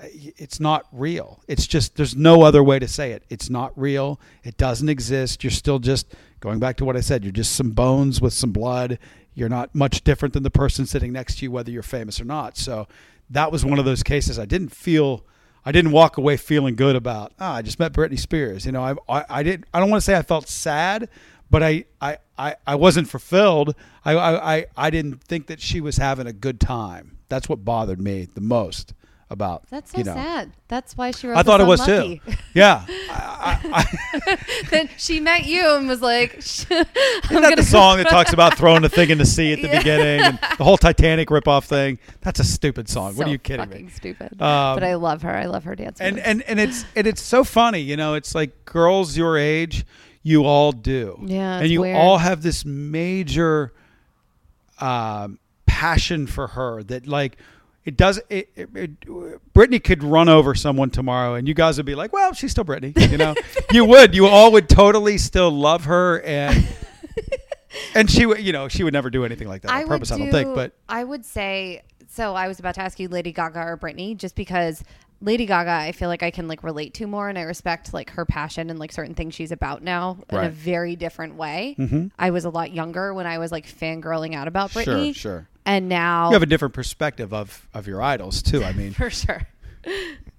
S3: It's not real. It's just there's no other way to say it. It's not real. It doesn't exist. You're still just going back to what I said. You're just some bones with some blood. You're not much different than the person sitting next to you, whether you're famous or not. So that was one of those cases. I didn't feel. I didn't walk away feeling good about. Ah, I just met Britney Spears. You know, I, I, I didn't. I don't want to say I felt sad, but I, I, I, I wasn't fulfilled. I, I, I, I didn't think that she was having a good time. That's what bothered me the most about.
S2: That's so
S3: you know.
S2: sad. That's why she wrote.
S3: I thought it was too. <laughs> Yeah. I, I, I, <laughs>
S2: then she met you and was like, <laughs> I'm
S3: Isn't that the song that talks about throwing the thing in the sea at the
S2: Yeah.
S3: beginning and the whole Titanic ripoff thing? That's a stupid song. what are you kidding
S2: fucking
S3: me?
S2: Stupid.
S3: Um,
S2: but I love her. I love her dance.
S3: And
S2: moves.
S3: and and it's and it's so funny, you know. It's like girls your age, you all do.
S2: Yeah,
S3: and you
S2: weird.
S3: all have this major um, passion for her that like. It does. It, it, it, Britney could run over someone tomorrow, and you guys would be like, "Well, she's still Britney." You know, <laughs> you would. You all would totally still love her, and <laughs> and she would. You know, she would never do anything like that on
S2: I
S3: purpose.
S2: would
S3: I don't think. But
S2: I would say so. I was about to ask you Lady Gaga or Britney, just because Lady Gaga, I feel like I can like relate to more, and I respect like her passion and like certain things she's about now in a very different way.
S3: Mhm.
S2: I was a lot younger when I was like fangirling out about
S3: sure,
S2: Britney,
S3: sure.
S2: and now
S3: You have a different perspective of of your idols too. I mean, <laughs>
S2: for sure.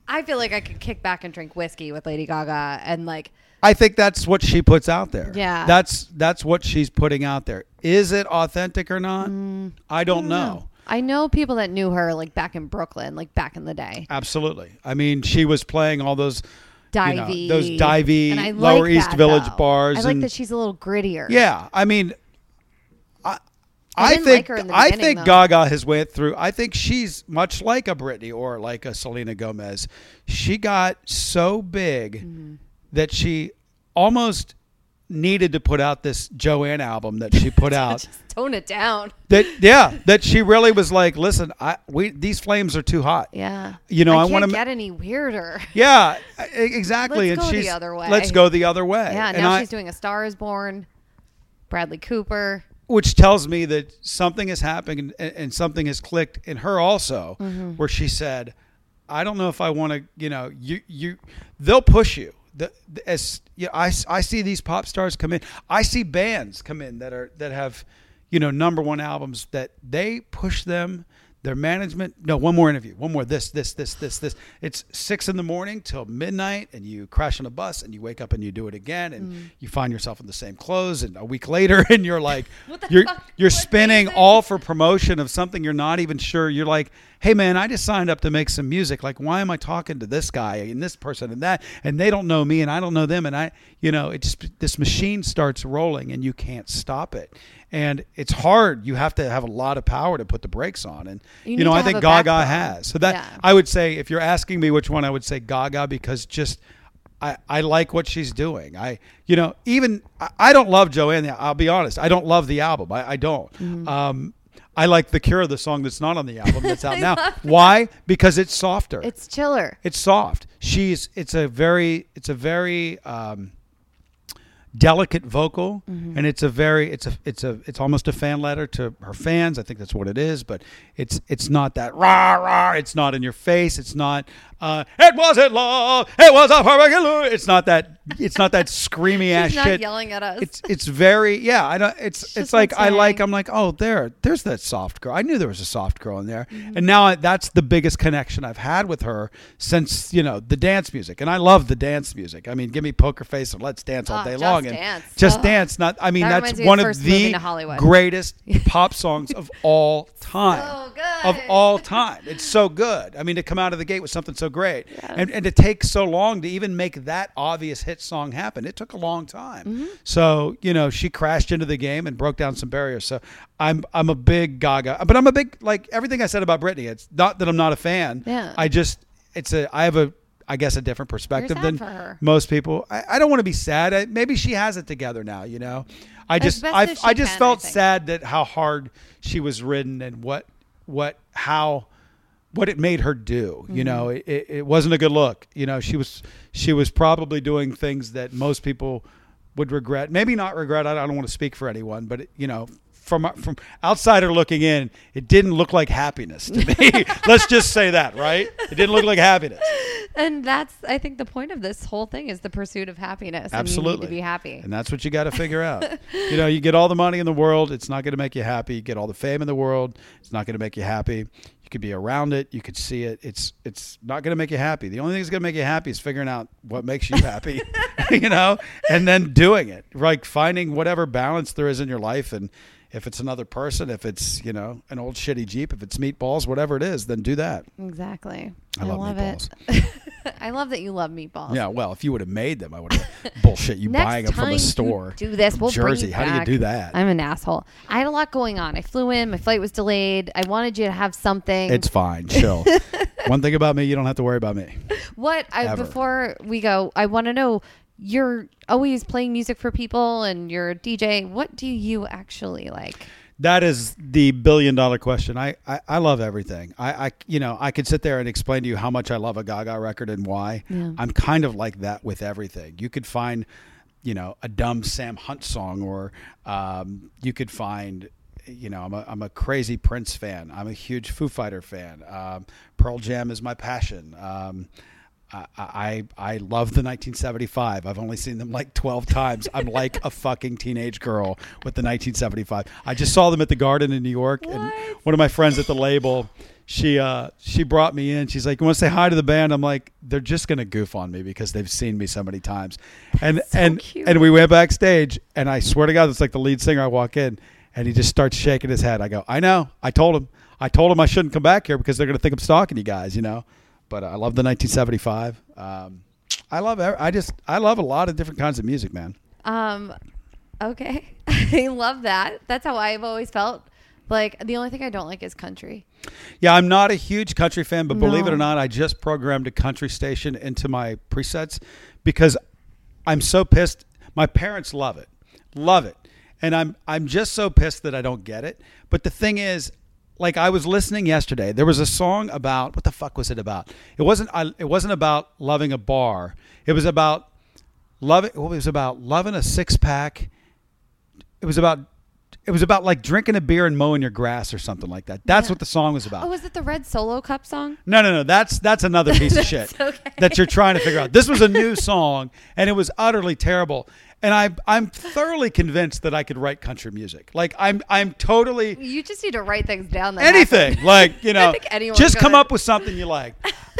S2: I feel like I could kick back and drink whiskey with Lady Gaga and like
S3: I think that's what she puts out there.
S2: Yeah.
S3: That's that's what she's putting out there. Is it authentic or not?
S2: Mm.
S3: I don't know.
S2: I know people that knew her like back in Brooklyn, like back in the day.
S3: Absolutely. I mean, she was playing all those you know,
S2: Divey.
S3: those divey
S2: And I
S3: Lower
S2: like
S3: East
S2: that,
S3: Village
S2: though.
S3: bars
S2: I like
S3: and
S2: that she's a little grittier.
S3: Yeah, I mean I
S2: I
S3: I
S2: didn't
S3: think
S2: like her in the
S3: I
S2: beginning,
S3: think
S2: though.
S3: Gaga has went through I think she's much like a Britney or like a Selena Gomez. She got so big
S2: Mm-hmm.
S3: that she almost needed to put out this Joanne album that she put <laughs> out.
S2: Just tone it down.
S3: that <laughs> yeah that she really was like listen i we these flames are too hot
S2: Yeah.
S3: You know, I
S2: can't
S3: wanna-
S2: get any weirder. <laughs>
S3: yeah exactly
S2: Let's
S3: and
S2: go the
S3: she's
S2: other way.
S3: let's go the other way
S2: Yeah.
S3: and
S2: Now
S3: I,
S2: she's doing A Star Is Born. Bradley Cooper.
S3: which tells me that something has happened and, and something has clicked in her also
S2: Mm-hmm.
S3: where she said i don't know if i want to you know you you they'll push you the, the- as you know, I, I see these pop stars come in. I see bands come in that are that have you know number one albums that they push them their management no one more interview one more this this this this this. It's six in the morning till midnight and you crash on a bus and you wake up and you do it again and
S2: Mm.
S3: you find yourself in the same clothes and a week <laughs> later and you're like <laughs>
S2: What the
S3: you're
S2: fuck?
S3: you're
S2: What
S3: spinning all for promotion of something you're not even sure. You're like hey man i just signed up to make some music. Like why am i talking to this guy and this person and that? And they don't know me and i don't know them and i you know it just this machine starts rolling and you can't stop it and it's hard you have to have a lot of power to put the brakes on and
S2: You
S3: you, know i think gaga
S2: backbone.
S3: has so that
S2: Yeah.
S3: i would say if you're asking me which one i would say gaga because just I, I like what she's doing. I you know even I, I don't love Joanne. I'll be honest. I don't love the album. I, I don't.
S2: Mm-hmm.
S3: Um, I like the Cure, of the song that's not on the album that's <laughs> out now. Why? Because it's softer.
S2: It's chiller.
S3: it's soft. She's it's a very it's a very um, delicate vocal
S2: Mm-hmm.
S3: and it's a very it's a it's a it's almost a fan letter to her fans i think that's what it is but it's it's not that rah rah it's not in your face it's not uh it wasn't love it was a illusion. it's not that it's not that screamy ass
S2: She's not
S3: shit
S2: yelling at us.
S3: it's it's very yeah i don't it's it's
S2: just
S3: like
S2: what's
S3: i like i'm like oh there there's that soft girl i knew there was a soft girl in there
S2: Mm-hmm.
S3: and now I, that's the biggest connection i've had with her since you know the dance music and i love the dance music i mean give me poker face and let's dance all
S2: Ah,
S3: day
S2: Just
S3: long and
S2: Dance.
S3: just
S2: Ugh.
S3: dance not i mean
S2: That
S3: that's one of the greatest <laughs> pop songs of all time
S2: So good.
S3: of all time. It's so good. I mean, to come out of the gate with something so great, and, and to take so long to even make that obvious hit song happen, it took a long time.
S2: Mm-hmm.
S3: So you know, she crashed into the game and broke down some barriers. So I'm I'm a big Gaga, but I'm a big like everything I said about Britney. It's not that I'm not a fan.
S2: Yeah.
S3: I just it's a I have a I guess a different perspective than most people. I, I don't want to be sad. I, maybe she has it together now. You know, I just I I just
S2: can,
S3: felt sad that how hard she was ridden and what what how what it made her do you know
S2: Mm-hmm.
S3: it, it, it wasn't a good look you know she was she was probably doing things that most people would regret maybe not regret i don't want to speak for anyone but it, you know from uh, from outsider looking in it didn't look like happiness to me <laughs> let's just say that right it didn't look like happiness
S2: and that's I think the point of this whole thing is the pursuit of happiness.
S3: absolutely
S2: And you need to be happy.
S3: and that's what you got to figure out you know you get all the money in the world it's not going to make you happy you get all the fame in the world it's not going to make you happy You could be around it. You could see it. It's it's not going to make you happy. The only thing that's going to make you happy is figuring out what makes you happy, <laughs> you know, and then doing it. Like finding whatever balance there is in your life, and if it's another person, if it's you know an old shitty Jeep, if it's meatballs, whatever it is, then do that.
S2: Exactly.
S3: I love
S2: it. <laughs> I love that you love meatballs.
S3: Yeah, well, if you would have made them, I would have <laughs> bullshit you buying them from
S2: you
S3: store.
S2: do this, we'll
S3: Jersey. How do you do that?
S2: I'm an asshole. I had a lot going on. I flew in. My flight was delayed. I wanted you to have something.
S3: It's fine. Chill. <laughs> One thing about me, you don't have to worry about me.
S2: what I before we go, I want to know. You're always playing music for people, and you're a DJ. What do you actually like?
S3: That is the billion dollar question. I, I, I love everything. I, I you know I could sit there and explain to you how much I love a Gaga record and why.
S2: Yeah.
S3: I'm kind of like that with everything. You could find, you know, a dumb Sam Hunt song, or um, you could find, you know, I'm a, I'm a crazy Prince fan. I'm a huge Foo Fighter fan. Um, Pearl Jam is my passion. Um, I, I I love the 1975. I've only seen them like 12 times. I'm like a fucking teenage girl with the 1975. I just saw them at the Garden in New York, and one of my friends at the label, she uh she brought me in. She's like, "You want to say hi to the band?" I'm like, "They're just gonna goof on me because they've seen me so many times." And
S2: so
S3: and
S2: cute.
S3: and we went backstage, and I swear to God, it's like the lead singer. I walk in, and he just starts shaking his head. I go, "I know. I told him. I told him I shouldn't come back here because they're gonna think I'm stalking you guys." You know. But I love the 1975. Um, I love. I just. I love a lot of different kinds of music, man.
S2: Um, okay, <laughs> I love that. That's how I've always felt. Like the only thing I don't like is country.
S3: Yeah, I'm not a huge country fan, but believe it or not, I just programmed a country station into my presets because I'm so pissed. My parents love it, love it, and I'm I'm just so pissed that I don't get it. But the thing is, like I was listening yesterday, there was a song about what the fuck was it about? It wasn't I, it wasn't about loving a bar. It was about loving. What was about loving a six pack. It was about. It was about like drinking a beer and mowing your grass or something like that. That's
S2: Yeah.
S3: what the song was about.
S2: Oh, is it the Red Solo Cup song?
S3: No, no, no. That's that's another <laughs> piece of shit
S2: okay.
S3: that you're trying to figure out. This was a new <laughs> song, and it was utterly terrible. And I, I'm thoroughly convinced that I could write country music. Like I'm, I'm totally
S2: You just need to write things down. That
S3: anything.
S2: happen.
S3: Like you <laughs> know, just come up with something you like.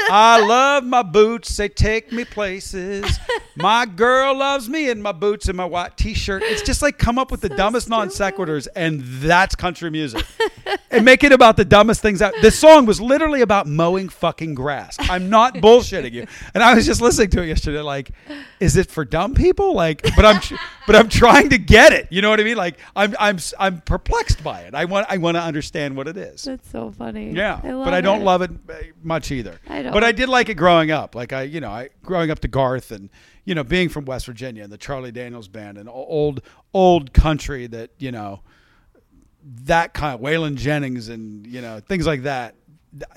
S3: I love my boots; they take me places. My girl loves me in my boots and my white T-shirt. It's just like come up with the
S2: So
S3: dumbest non sequiturs, and that's country music. and make it about the dumbest things out. This song was literally about mowing fucking grass. I'm not bullshitting you. And I was just listening to it yesterday. Like, is it for dumb people? Like, but I'm, but I'm trying to get it. You know what I mean? Like, I'm, I'm, I'm perplexed by it. I want, I want to understand what it is.
S2: That's so funny.
S3: Yeah,
S2: I
S3: but I don't
S2: it.
S3: love it uh, much either.
S2: I don't.
S3: But I did like it growing up. Like I, you know, I growing up to Garth and you know being from West Virginia and the Charlie Daniels band and old old country that you know that kind of Waylon Jennings and you know things like that.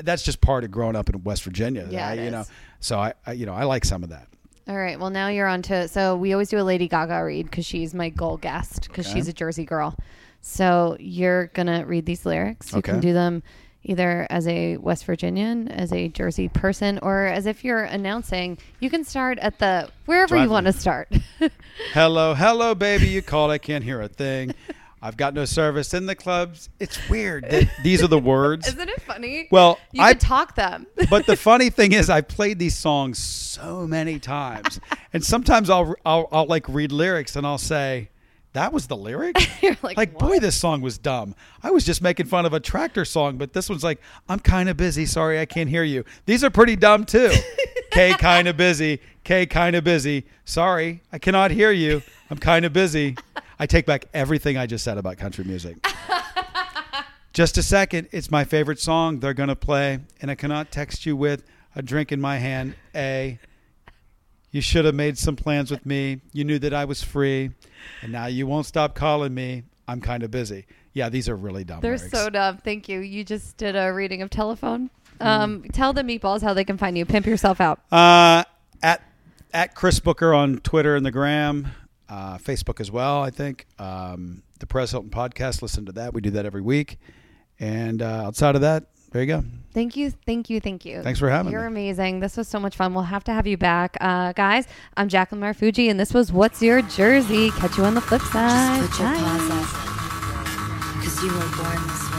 S3: That's just part of growing up in West Virginia.
S2: Yeah,
S3: I, you know. So I, I, you know, I like some of that.
S2: All right. Well, now you're on to. So we always do a Lady Gaga read because she's my goal guest because
S3: Okay.
S2: she's a Jersey girl. So you're gonna read these lyrics. You can do them either as a West Virginian, as a Jersey person, or as if you're announcing. You can start at the wherever you want to start. <laughs>
S3: Hello, hello, baby. You called. I can't hear a thing. I've got no service in the clubs. It's weird. that these are the words. <laughs>
S2: Isn't it funny?
S3: Well,
S2: you
S3: I
S2: could talk them. <laughs>
S3: but the funny thing is, I played these songs so many times, and sometimes I'll, I'll I'll like read lyrics and I'll say, "That was the lyric." <laughs>
S2: You're like,
S3: boy, this song was dumb. I was just making fun of a tractor song, but this one's like, "I'm kind of busy. Sorry, I can't hear you." These are pretty dumb too. <laughs> K kind of busy. K kind of busy. Sorry, I cannot hear you. I'm kind of busy. I take back everything I just said about country music. <laughs> Just a second. It's my favorite song they're going to play, and I cannot text you with a drink in my hand. A. You should have made some plans with me. You knew that I was free, and now you won't stop calling me. I'm kind of busy. Yeah, these are really dumb.
S2: They're
S3: lyrics.
S2: so dumb. Thank you. You just did a reading of telephone.
S3: Mm.
S2: Um, tell the meatballs how they can find you. Pimp yourself out.
S3: Uh, at at Chris Booker on Twitter and the Gram, uh, Facebook as well. I think um, the Perez Hilton podcast. Listen to that. We do that every week. And uh, outside of that, there you go.
S2: Thank you, thank you, thank you.
S3: Thanks for having me.
S2: You're amazing. This was so much fun. We'll have to have you back, uh, guys. I'm Jacqueline Marfuji, and this was What's Your Jersey. Catch you on the flip side.
S1: Just put your
S2: Bye.
S1: paws up. Cause you were born this way, baby.